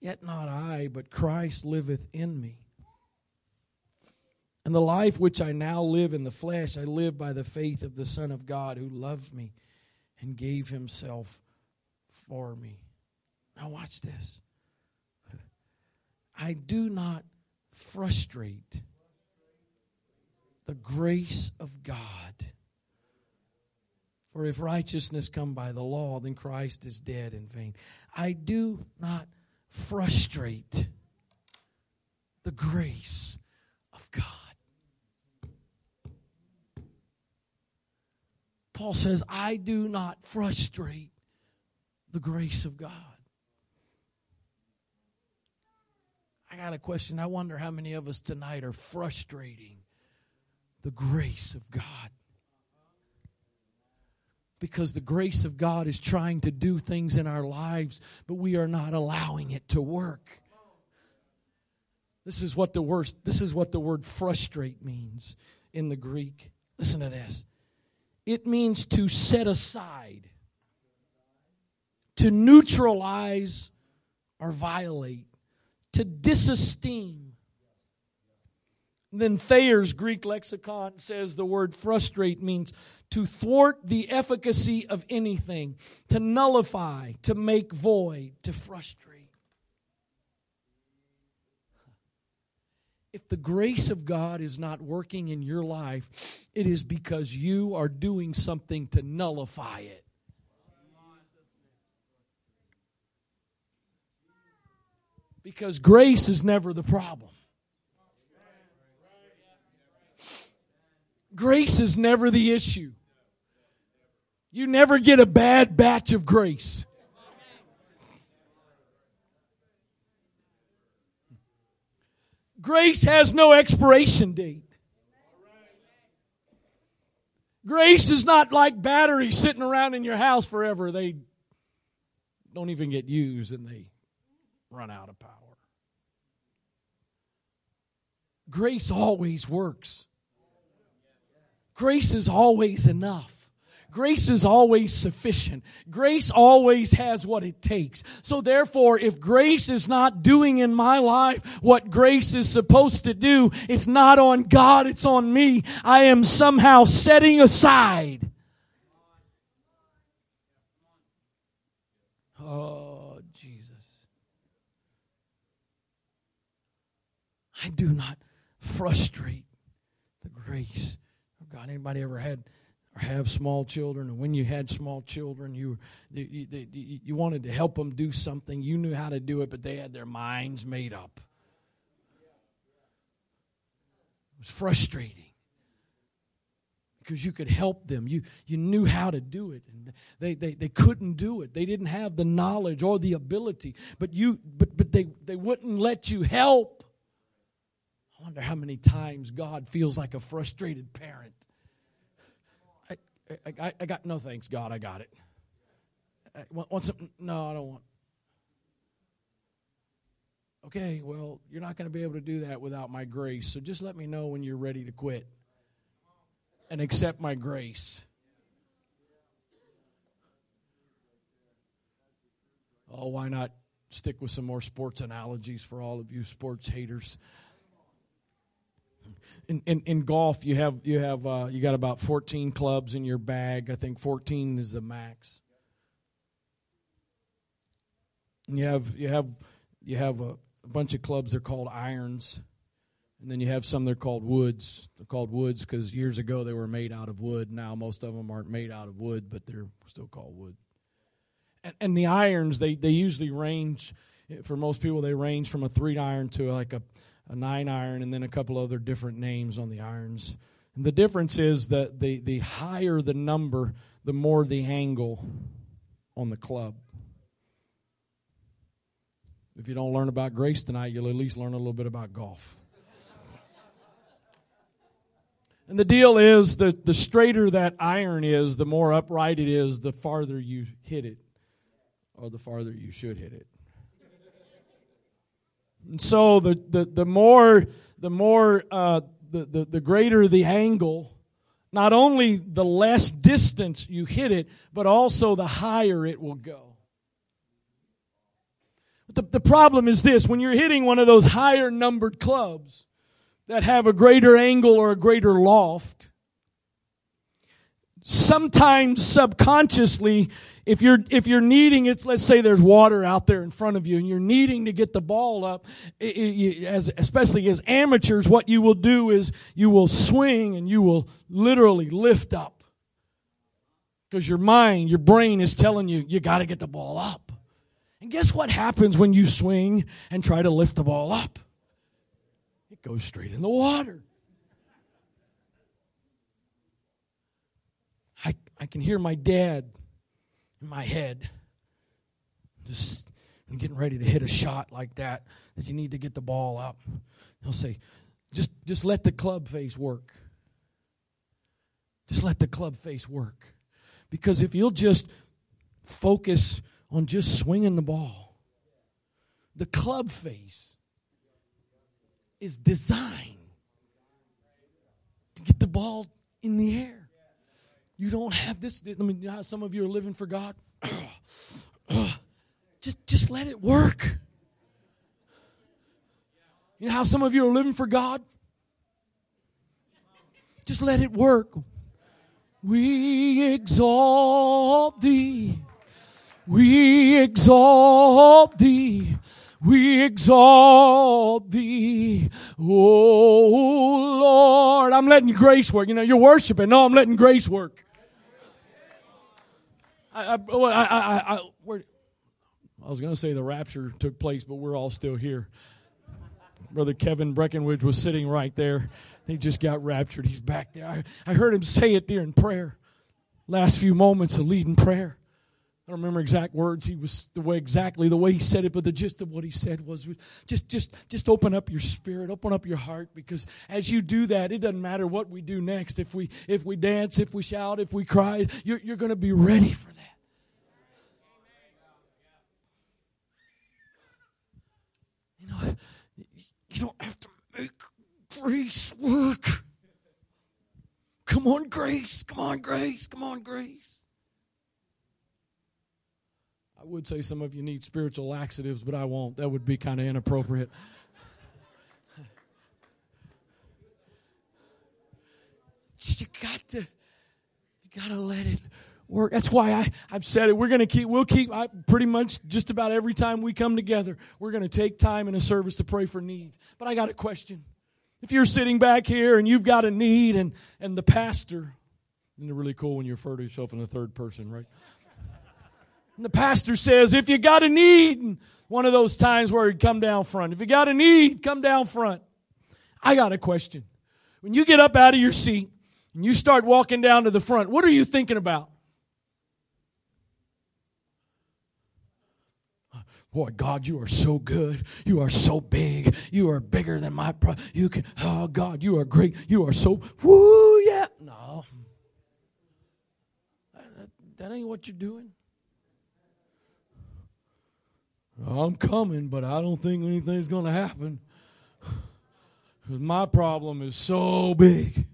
Yet not I, but Christ liveth in me. And the life which I now live in the flesh, I live by the faith of the Son of God who loved me and gave himself for me. Now, watch this. I do not frustrate the grace of God. For if righteousness come by the law, then Christ is dead in vain. I do not frustrate the grace of God. Paul says, I do not frustrate the grace of God. I got a question. I wonder how many of us tonight are frustrating the grace of God. Because the grace of God is trying to do things in our lives, but we are not allowing it to work. This is what the word this is what the word frustrate means in the Greek. Listen to this. It means to set aside, to neutralize or violate to disesteem, Then Thayer's Greek lexicon says the word frustrate means to thwart the efficacy of anything, to nullify, to make void, to frustrate. If the grace of God is not working in your life, it is because you are doing something to nullify it. Because grace is never the problem. Grace is never the issue. You never get a bad batch of grace. Grace has no expiration date. Grace is not like batteries sitting around in your house forever. They don't even get used and they run out of power. Grace always works. Grace is always enough. Grace is always sufficient. Grace always has what it takes. So therefore, if grace is not doing in my life what grace is supposed to do, it's not on God, it's on me. I am somehow setting aside. Oh, Jesus. I do not frustrate the grace of God. Anybody ever had or have small children, and when you had small children, you, you, you, you wanted to help them do something. You knew how to do it, but they had their minds made up. It was frustrating because you could help them. You, you knew how to do it, and they, they, they couldn't do it. They didn't have the knowledge or the ability, but, you, but, but they, they wouldn't let you help. I wonder how many times God feels like a frustrated parent I, I, got no thanks, God. I got it. I want, want some? No, I don't want. Okay, well, you're not going to be able to do that without my grace. So just let me know when you're ready to quit and accept my grace. Oh, why not stick with some more sports analogies for all of you sports haters? In, in, in golf you have you have uh, you got about 14 clubs in your bag. I think 14 is the max. And you have you have you have a, a bunch of clubs they're called irons. And then you have some they're called woods. They're called woods because years ago they were made out of wood. Now most of them aren't made out of wood but they're still called wood. And, and the irons they, they usually range for most people they range from a three iron to like a a nine iron, and then a couple other different names on the irons. And the difference is that the, the higher the number, the more the angle on the club. If you don't learn about grace tonight, you'll at least learn a little bit about golf. And the deal is that the straighter that iron is, the more upright it is, the farther you hit it, or the farther you should hit it. And so the, the, the more, the more, uh, the, the, the greater the angle, not only the less distance you hit it, but also the higher it will go. But the, the problem is this when you're hitting one of those higher numbered clubs that have a greater angle or a greater loft, sometimes subconsciously if you're if you're needing it's let's say there's water out there in front of you and you're needing to get the ball up it, it, as especially as amateurs what you will do is you will swing and you will literally lift up. Because your mind your brain is telling you you got to get the ball up. And guess what happens when you swing and try to lift the ball up? It goes straight in the water I can hear my dad in my head just getting ready to hit a shot like that that you need to get the ball up. He'll say, just, just let the club face work. Just let the club face work. Because if you'll just focus on just swinging the ball, the club face is designed to get the ball in the air. You don't have this. I mean, you know how some of you are living for God? just, just let it work. You know how some of you are living for God? Just let it work. We exalt thee. We exalt thee. We exalt thee. Oh Lord, I'm letting grace work. You know, you're worshiping. No, I'm letting grace work. I, I, I, I, I, was going to say the rapture took place, but we're all still here. Brother Kevin Breckenridge was sitting right there. He just got raptured. He's back there. I, I heard him say it there in prayer. Last few moments of leading prayer. I don't remember exact words. He was the way exactly the way he said it, but the gist of what he said was just just just open up your spirit, open up your heart, because as you do that, it doesn't matter what we do next. If we if we dance, if we shout, if we cry, you're, you're going to be ready for that. You know, you don't have to make grace work. Come on, grace. Come on, grace. Come on, grace. I would say some of you need spiritual laxatives, but I won't. That would be kind of inappropriate. you got to you got to let it work. That's why I, I've said it. We're going to keep, we'll keep, I, pretty much just about every time we come together, we're going to take time in a service to pray for needs. But I got a question. If you're sitting back here and you've got a need and, and the pastor, isn't it really cool when you refer to yourself in the third person, right? And the pastor says, if you got a need, one of those times where he'd come down front. If you got a need, come down front. I got a question. When you get up out of your seat and you start walking down to the front, what are you thinking about? Boy, God, you are so good. You are so big. You are bigger than my pro. You can, oh God, you are great. You are so, woo, yeah. No. That, that ain't what you're doing. I'm coming, but I don't think anything's going to happen. Because my problem is so big.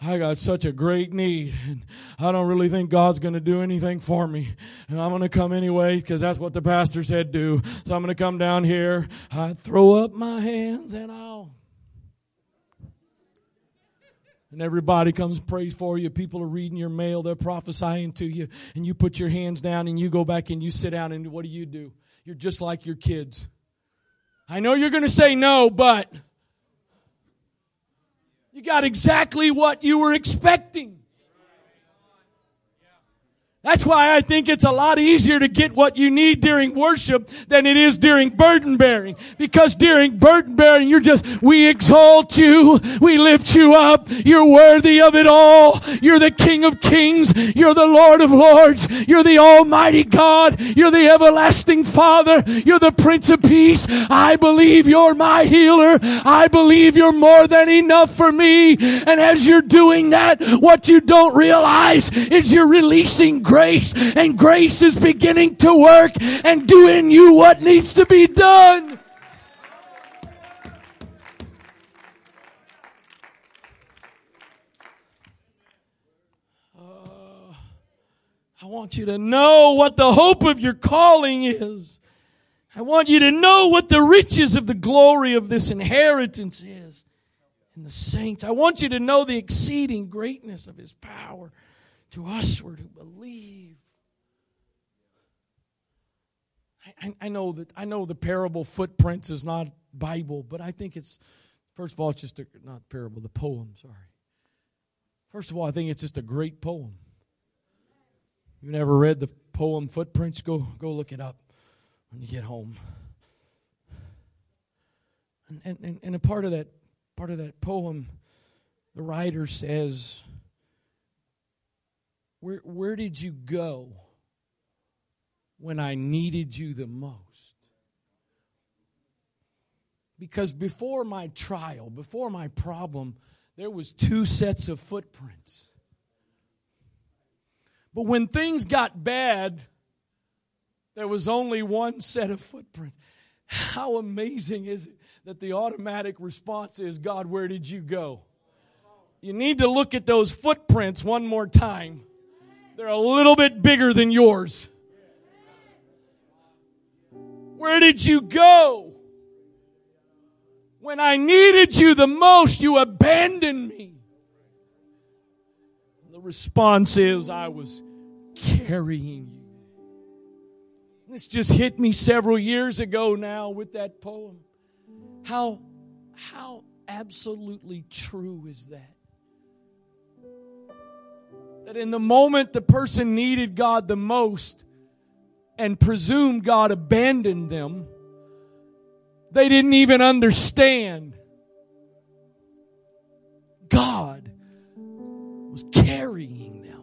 I got such a great need, and I don't really think God's going to do anything for me. And I'm going to come anyway because that's what the pastor said do. So I'm going to come down here. I throw up my hands and I'll. And everybody comes and prays for you. People are reading your mail. They're prophesying to you. And you put your hands down and you go back and you sit down and what do you do? You're just like your kids. I know you're going to say no, but you got exactly what you were expecting. That's why I think it's a lot easier to get what you need during worship than it is during burden bearing. Because during burden bearing, you're just, we exalt you, we lift you up, you're worthy of it all. You're the King of kings, you're the Lord of lords, you're the Almighty God, you're the everlasting Father, you're the Prince of Peace. I believe you're my healer. I believe you're more than enough for me. And as you're doing that, what you don't realize is you're releasing grace, and grace is beginning to work and do in you what needs to be done. Uh, I want you to know what the hope of your calling is. I want you to know what the riches of the glory of this inheritance is in the saints. I want you to know the exceeding greatness of his power to us who believe. I, I, know that I know the parable footprints is not Bible, but I think it's first of all it's just a, not parable, the poem. Sorry. First of all, I think it's just a great poem. You never read the poem Footprints? Go go look it up when you get home. And, and, and a part of that part of that poem, the writer says where, where did you go when I needed you the most? Because before my trial, before my problem, there was two sets of footprints. But when things got bad, there was only one set of footprints. How amazing is it that the automatic response is, God, where did you go? You need to look at those footprints one more time they're a little bit bigger than yours. Where did you go? When I needed you the most, you abandoned me. The response is, I was carrying you. This just hit me several years ago now with that poem. How, how absolutely true is that? That in the moment the person needed God the most and presumed God abandoned them, they didn't even understand. God was carrying them.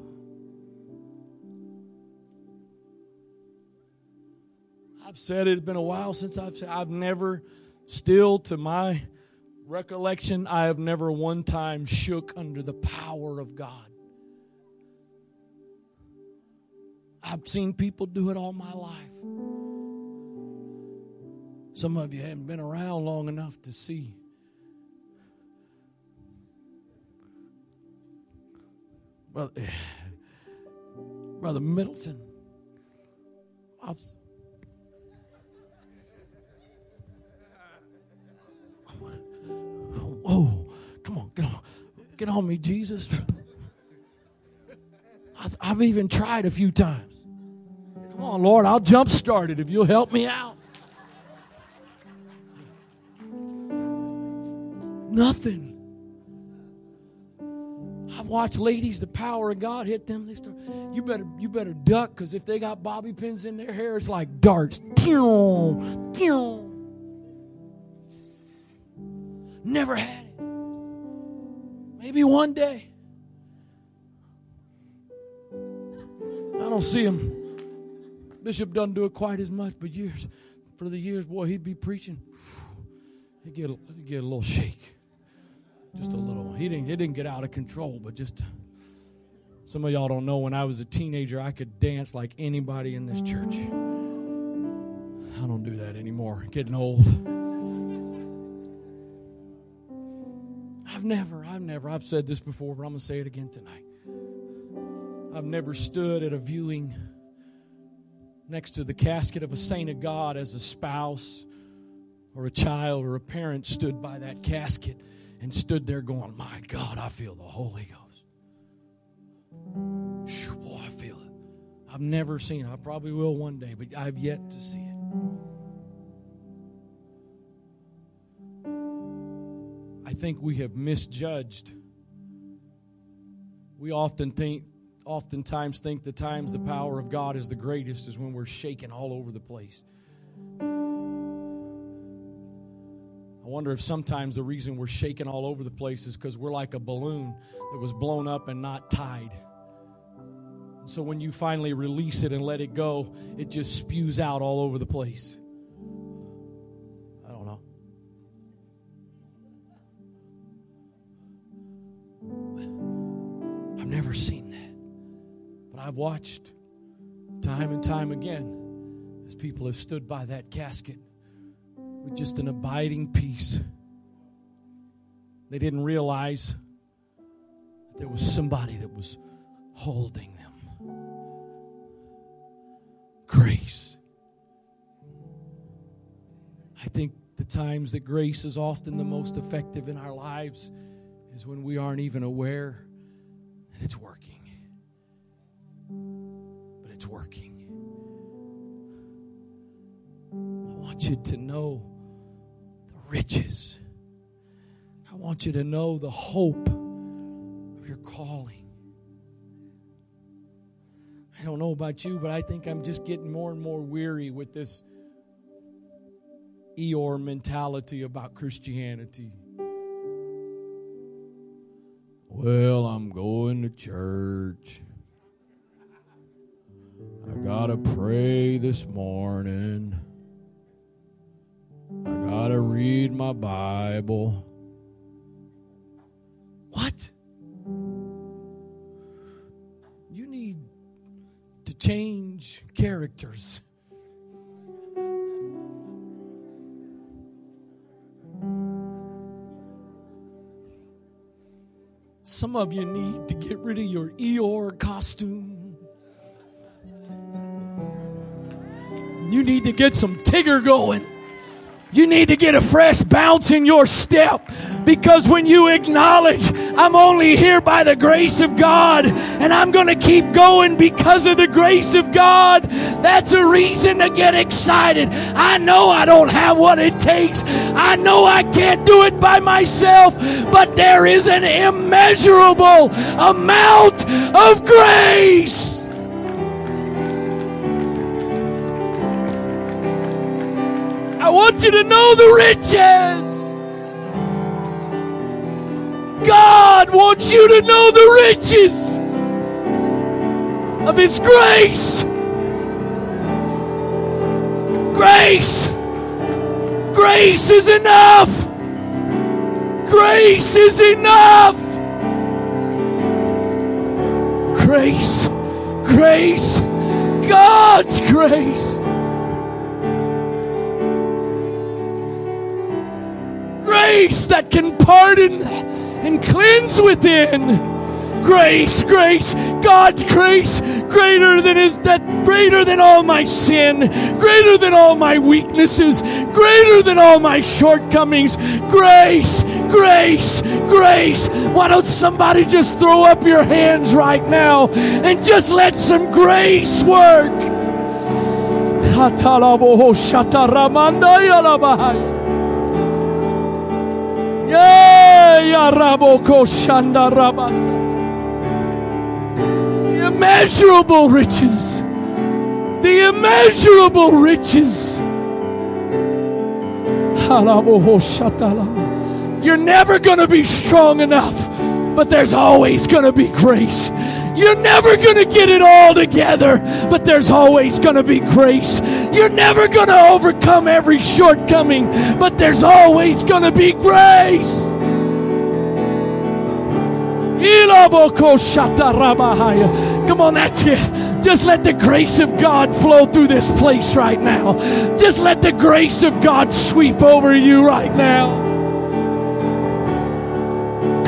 I've said it's been a while since I've said I've never, still to my recollection, I have never one time shook under the power of God. I've seen people do it all my life. Some of you haven't been around long enough to see. Brother, Brother Middleton, I've, oh, come on, get on, get on me, Jesus. I've even tried a few times. Come on, Lord, I'll jump start it if you'll help me out. Nothing. I've watched ladies, the power of God hit them. They start, you better, you better duck because if they got bobby pins in their hair, it's like darts. Never had it. Maybe one day. I don't see him. Bishop doesn't do it quite as much, but years for the years, boy, he'd be preaching. He'd get, a, he'd get a little shake, just a little. He didn't. It didn't get out of control, but just. Some of y'all don't know. When I was a teenager, I could dance like anybody in this church. I don't do that anymore. Getting old. I've never, I've never, I've said this before, but I'm going to say it again tonight. I've never stood at a viewing next to the casket of a saint of God as a spouse or a child or a parent stood by that casket and stood there going, My God, I feel the Holy Ghost. boy, I feel it. I've never seen it. I probably will one day, but I've yet to see it. I think we have misjudged. We often think oftentimes think the times the power of God is the greatest is when we're shaking all over the place. I wonder if sometimes the reason we're shaking all over the place is because we're like a balloon that was blown up and not tied. So when you finally release it and let it go, it just spews out all over the place. I don't know. I've never seen I've watched time and time again as people have stood by that casket with just an abiding peace. They didn't realize there was somebody that was holding them. Grace. I think the times that grace is often the most effective in our lives is when we aren't even aware that it's working working. I want you to know the riches. I want you to know the hope of your calling. I don't know about you, but I think I'm just getting more and more weary with this Eeyore mentality about Christianity. Well, I'm going to church. I gotta pray this morning. I gotta read my Bible. What? You need to change characters. Some of you need to get rid of your Eeyore costume. You need to get some Tigger going. You need to get a fresh bounce in your step because when you acknowledge, I'm only here by the grace of God and I'm going to keep going because of the grace of God, that's a reason to get excited. I know I don't have what it takes. I know I can't do it by myself, but there is an immeasurable amount of grace. I want you to know the riches. God wants you to know the riches of His grace. Grace. Grace is enough. Grace is enough. Grace. Grace. God's grace. Grace that can pardon and cleanse within. Grace, grace, God's grace, greater than is that greater than all my sin, greater than all my weaknesses, greater than all my shortcomings. Grace, grace, grace. Why don't somebody just throw up your hands right now and just let some grace work? The immeasurable riches. The immeasurable riches. You're never going to be strong enough, but there's always going to be grace. You're never going to get it all together, but there's always going to be grace. You're never going to overcome every shortcoming, but there's always going to be grace. Come on, that's it. Just let the grace of God flow through this place right now. Just let the grace of God sweep over you right now.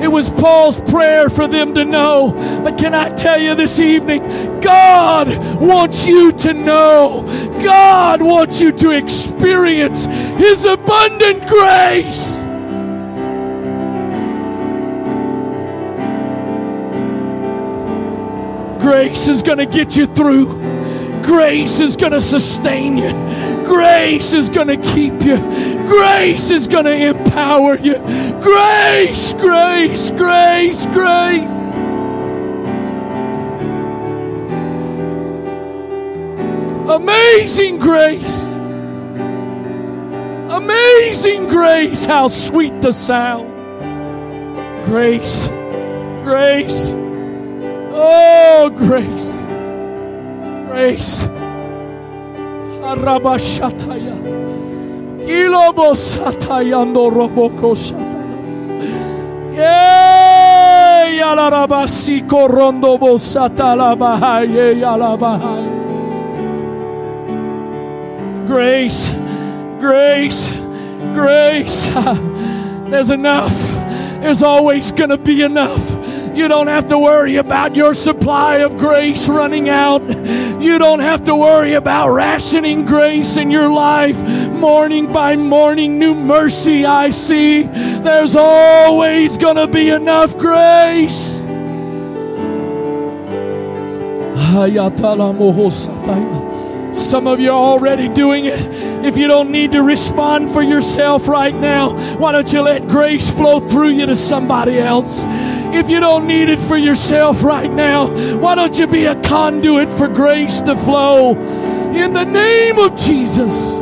It was Paul's prayer for them to know. But can I tell you this evening, God wants you to know. God wants you to experience His abundant grace. Grace is going to get you through. Grace is going to sustain you. Grace is going to keep you. Grace is going to empower you. Grace, grace, grace, grace. Amazing grace. Amazing grace. How sweet the sound. Grace, grace. Oh, grace, grace. Yay. Grace, grace, grace. There's enough. There's always going to be enough. You don't have to worry about your supply of grace running out. You don't have to worry about rationing grace in your life. Morning by morning, new mercy I see. There's always going to be enough grace. Some of you are already doing it. If you don't need to respond for yourself right now, why don't you let grace flow through you to somebody else? If you don't need it for yourself right now, why don't you be a conduit for grace to flow in the name of Jesus?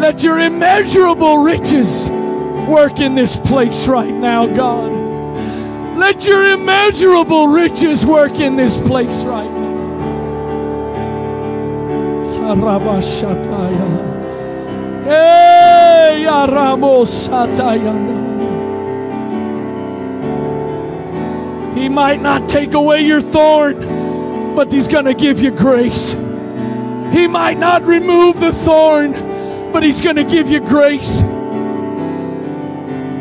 Let your immeasurable riches work in this place right now, God. Let your immeasurable riches work in this place right now. Karabashataya. Hey, Aramosataya. He might not take away your thorn, but He's going to give you grace. He might not remove the thorn, but He's going to give you grace.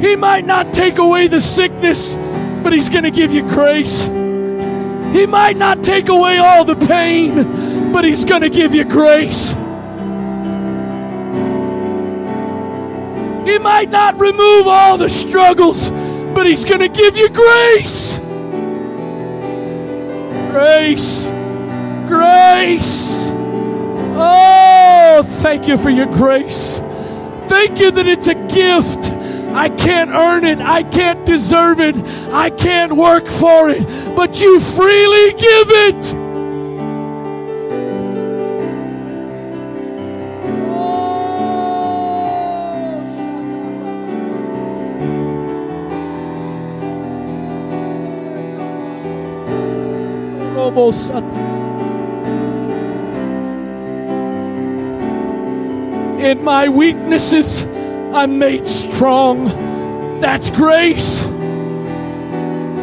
He might not take away the sickness, but He's going to give you grace. He might not take away all the pain, but He's going to give you grace. He might not remove all the struggles, but He's going to give you grace. Grace. Grace. Oh, thank you for your grace. Thank you that it's a gift. I can't earn it. I can't deserve it. I can't work for it. But you freely give it. In my weaknesses, I'm made strong. That's grace.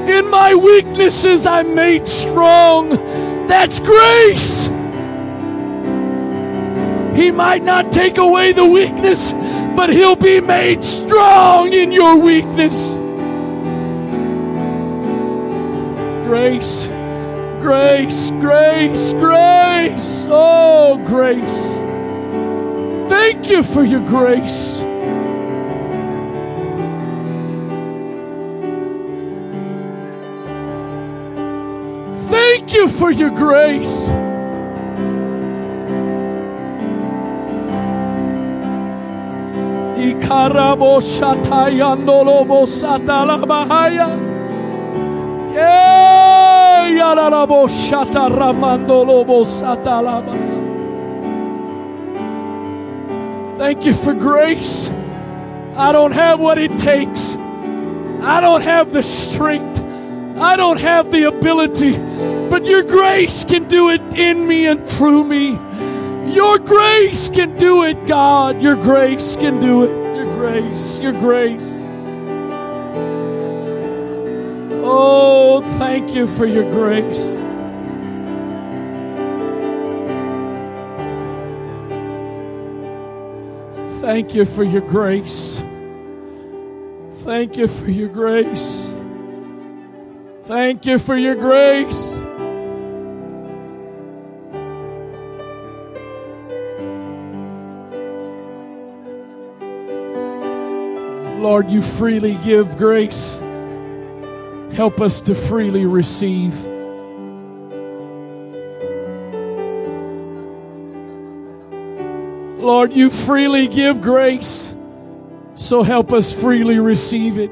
In my weaknesses, I'm made strong. That's grace. He might not take away the weakness, but He'll be made strong in your weakness. Grace, grace, grace, grace. Oh, grace. Thank you for your grace. Thank you for your grace. Ikarabo Thank you for grace. I don't have what it takes. I don't have the strength. I don't have the ability. But your grace can do it in me and through me. Your grace can do it, God. Your grace can do it. Your grace. Your grace. Oh, thank you for your grace. Thank you for your grace. Thank you for your grace. Thank you for your grace. Lord, you freely give grace. Help us to freely receive. Lord, you freely give grace, so help us freely receive it.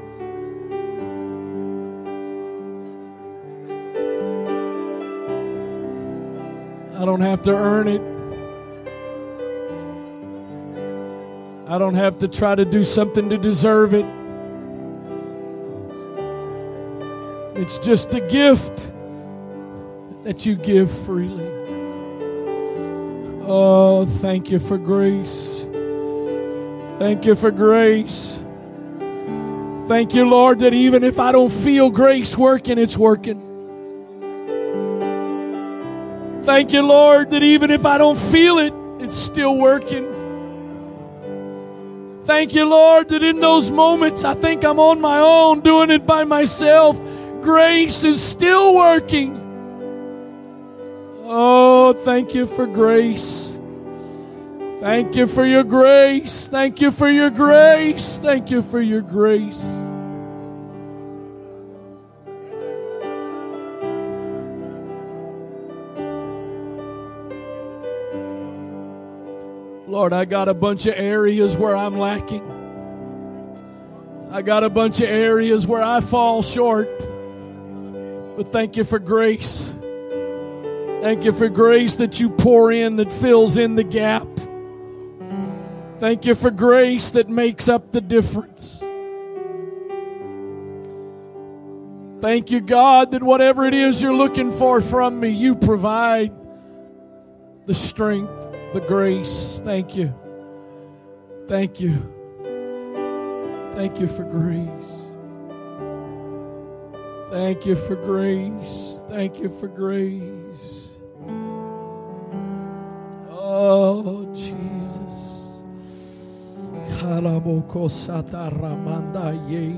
I don't have to earn it. I don't have to try to do something to deserve it. It's just a gift that you give freely. Oh, thank you for grace. Thank you for grace. Thank you, Lord, that even if I don't feel grace working, it's working. Thank you, Lord, that even if I don't feel it, it's still working. Thank you, Lord, that in those moments I think I'm on my own doing it by myself. Grace is still working. Oh, thank you for grace. Thank you for your grace. Thank you for your grace. Thank you for your grace. Lord, I got a bunch of areas where I'm lacking. I got a bunch of areas where I fall short. But thank you for grace. Thank you for grace that you pour in that fills in the gap. Thank you for grace that makes up the difference. Thank you, God, that whatever it is you're looking for from me, you provide the strength, the grace. Thank you. Thank you. Thank you for grace. Thank you for grace. Thank you for grace. Oh, Jesus. Kalaboko sata ramanda ye.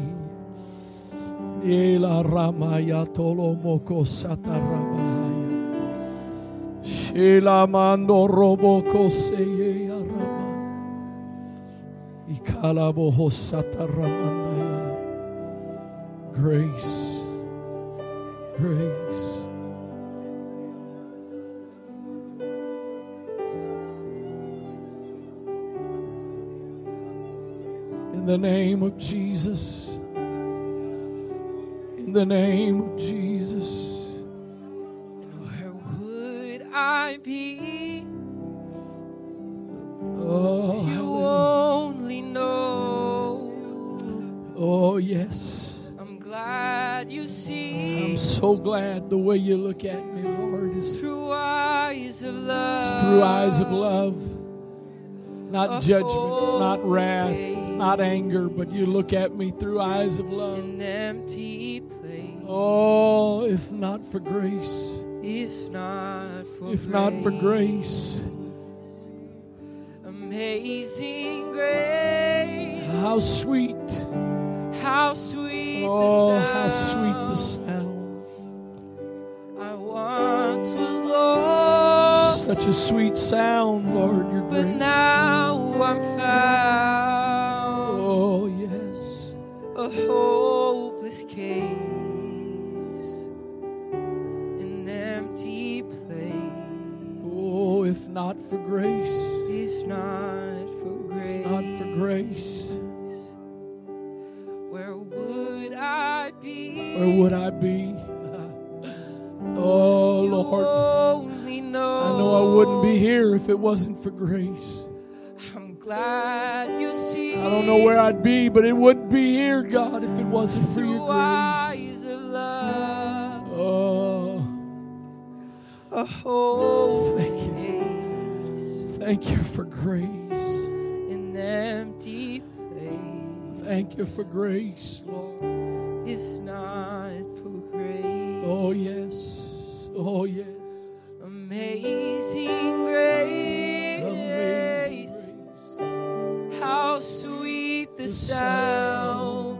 Yela ramaya tolo moko sata ramaya. Shela mando roboko seye arama. Ikalabo hosata ramandaya. Grace. Grace. In the name of Jesus. In the name of Jesus. Where would I be? Oh, You only know. oh yes. I'm glad you see I'm so glad the way you look at me, Lord, is through eyes of love. Through eyes of love, not judgment, not wrath, not anger, but you look at me through eyes of love. An empty place. Oh, if not for grace, If not for if not for grace, Amazing grace. how sweet, How sweet oh, the how sweet the sound. I once was lost. Such a sweet sound, Lord, your grace. But now I'm found Oh, yes. a hopeless case, an empty place. Oh, if not for grace, If not for grace, if not for grace, where would I be? Oh, Lord. I know I wouldn't be here if it wasn't for grace. I'm glad you see. I don't know where I'd be, but it wouldn't be here, God, if it wasn't for your grace. eyes of love. Oh, Thank case, thank you for grace. an empty place. Thank you for grace, Lord. If not for grace, Oh, yes. Oh, yes. amazing grace. Amazing grace. How sweet the The sound.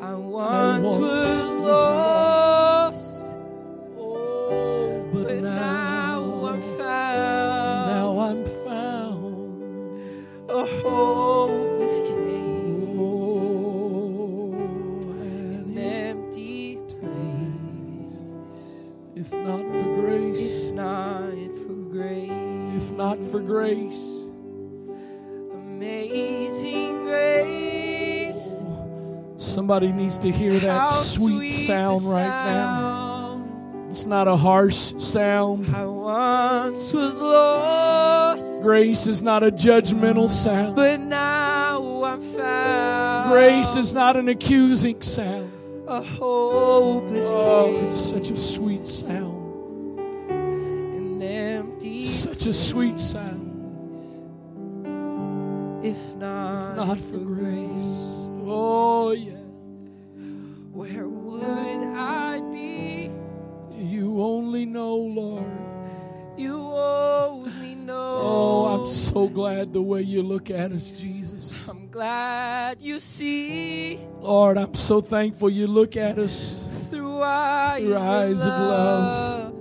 I I once once was was lost, not for grace, amazing grace. somebody needs to hear that How sweet sound right now. It's not a harsh sound. I once was lost, Grace is not a judgmental sound. but now I'm found. Grace is not an accusing sound. a hopeless Oh, it's such a sweet sound. an empty Such a sweet sound. If not, Not for grace. Oh, yeah. where would I be? You only know, Lord. You only know. Oh, I'm so glad the way you look at us, Jesus. I'm glad you see Lord, I'm so thankful you look at us through eyes, Through eyes of of love.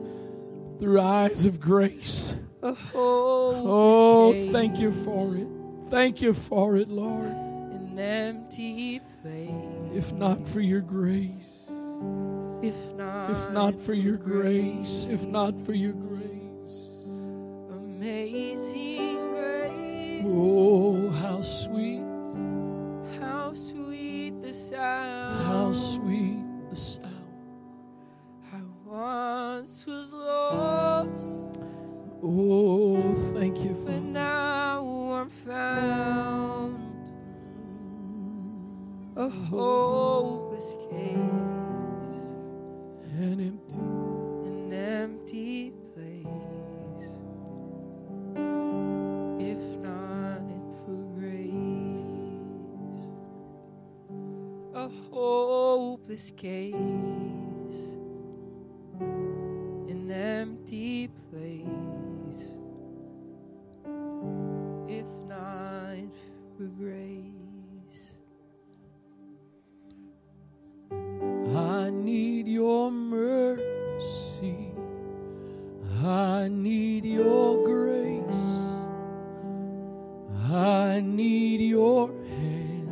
through eyes of grace. Hopeless Oh, oh thank you for it. Thank you for it, Lord. An empty place. If not for your grace, If not, if not for your grace, if not for your grace. amazing grace. Oh, how sweet, How sweet the sound. how sweet the sound. I once was lost, Oh, thank you, for. But now I'm found. A oh, hopeless case. An empty. An empty place. If not for grace. A hopeless case. An empty place. Grace. I need your mercy. I need your grace. I need your hand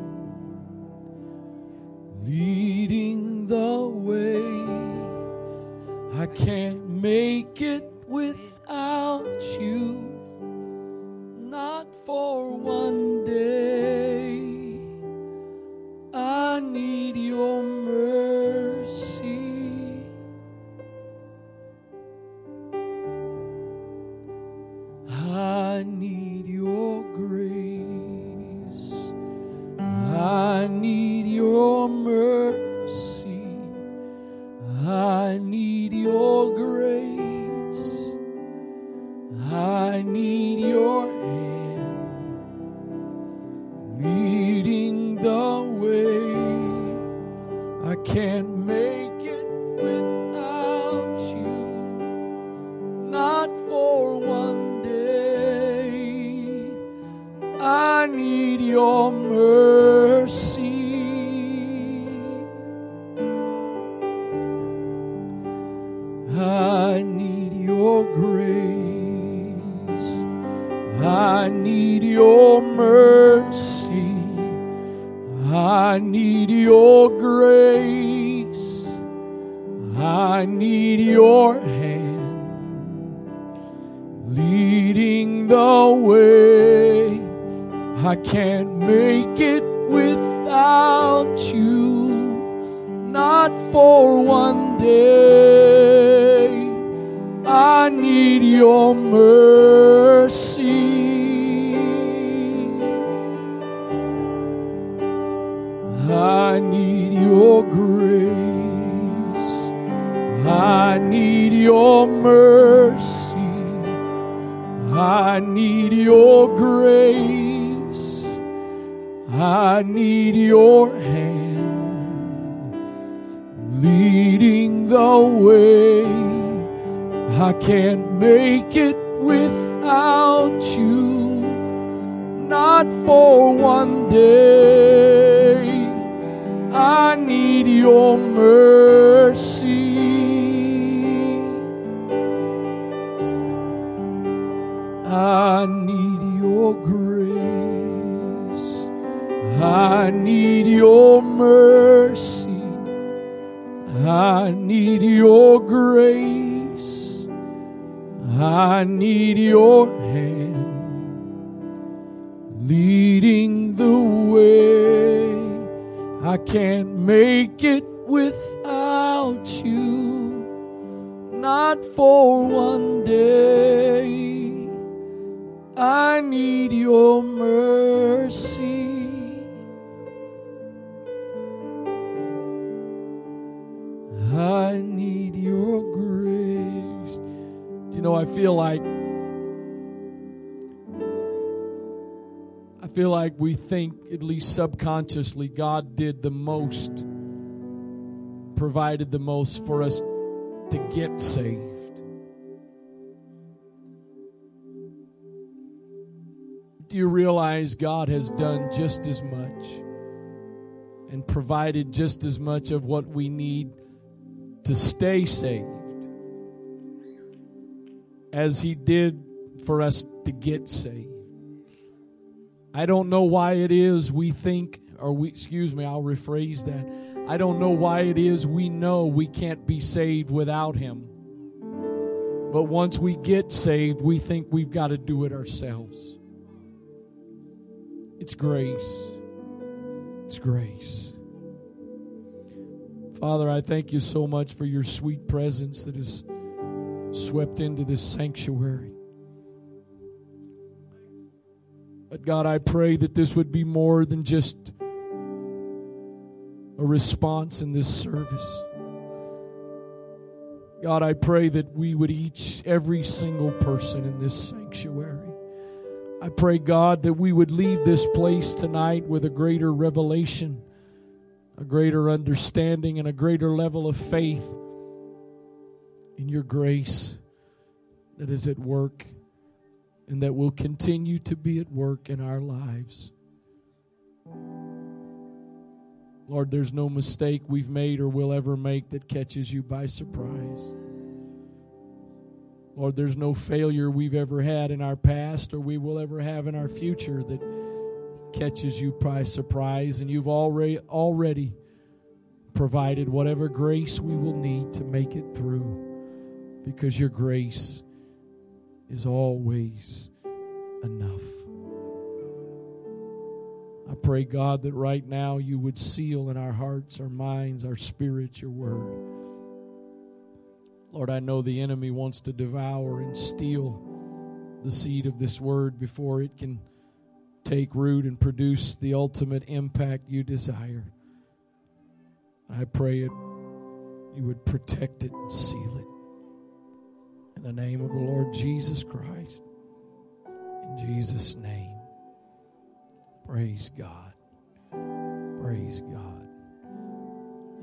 leading the way. I can't make it without you, not for one day. I need your mercy. I need your grace. I need your mercy. I need your grace. I need your hand leading the way. I can't make it without you, not for one day. I need your mercy. I need your mercy. I need your grace. I need your hand leading the way. I can't make it without you, not for one day. I need your mercy. Your mercy. I need your grace. I need your hand leading the way. I can't make it without you, not for one day. I need your mercy. Grace. I need your mercy. I need your grace. I need your hand leading the way. I can't make it without you, not for one day. I need your mercy. I need your grace. You know, I feel like I feel like we think, at least subconsciously, God did the most, provided the most for us to get saved. You realize God has done just as much and provided just as much of what we need to stay saved as He did for us to get saved? I don't know why it is we think, or we, excuse me, I'll rephrase that. I don't know why it is we know we can't be saved without Him. But once we get saved, we think we've got to do it ourselves. It's grace. It's grace. Father, I thank you so much for your sweet presence that has swept into this sanctuary. But God, I pray that this would be more than just a response in this service. God, I pray that we would each, every single person in this sanctuary, I pray, God, that we would leave this place tonight with a greater revelation a greater understanding and a greater level of faith in your grace that is at work and that will continue to be at work in our lives. Lord, there's no mistake we've made or will ever make that catches you by surprise. Lord, there's no failure we've ever had in our past or we will ever have in our future that catches you by surprise. And you've already, already provided whatever grace we will need to make it through because your grace is always enough. I pray, God, that right now you would seal in our hearts, our minds, our spirits your word. Lord, I know the enemy wants to devour and steal the seed of this word before it can take root and produce the ultimate impact you desire. I pray it you would protect it and seal it. In the name of the Lord Jesus Christ. In Jesus' name. Praise God. Praise God.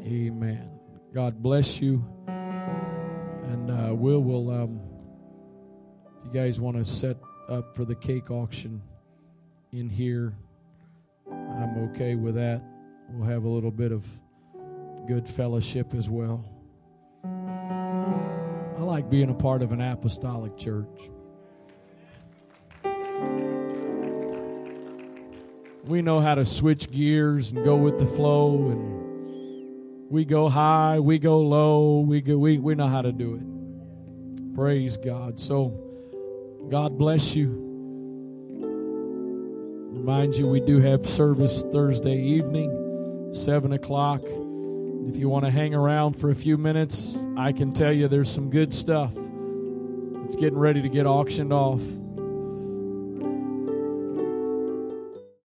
Amen. God bless you. And uh, Will will, um, if you guys want to set up for the cake auction in here, I'm okay with that. We'll have a little bit of good fellowship as well. I like being a part of an apostolic church. We know how to switch gears and go with the flow and we go high, we go low, we go we, we know how to do it. Praise God. So God bless you. Remind you we do have service Thursday evening, seven o'clock. If you want to hang around for a few minutes, I can tell you there's some good stuff. It's getting ready to get auctioned off.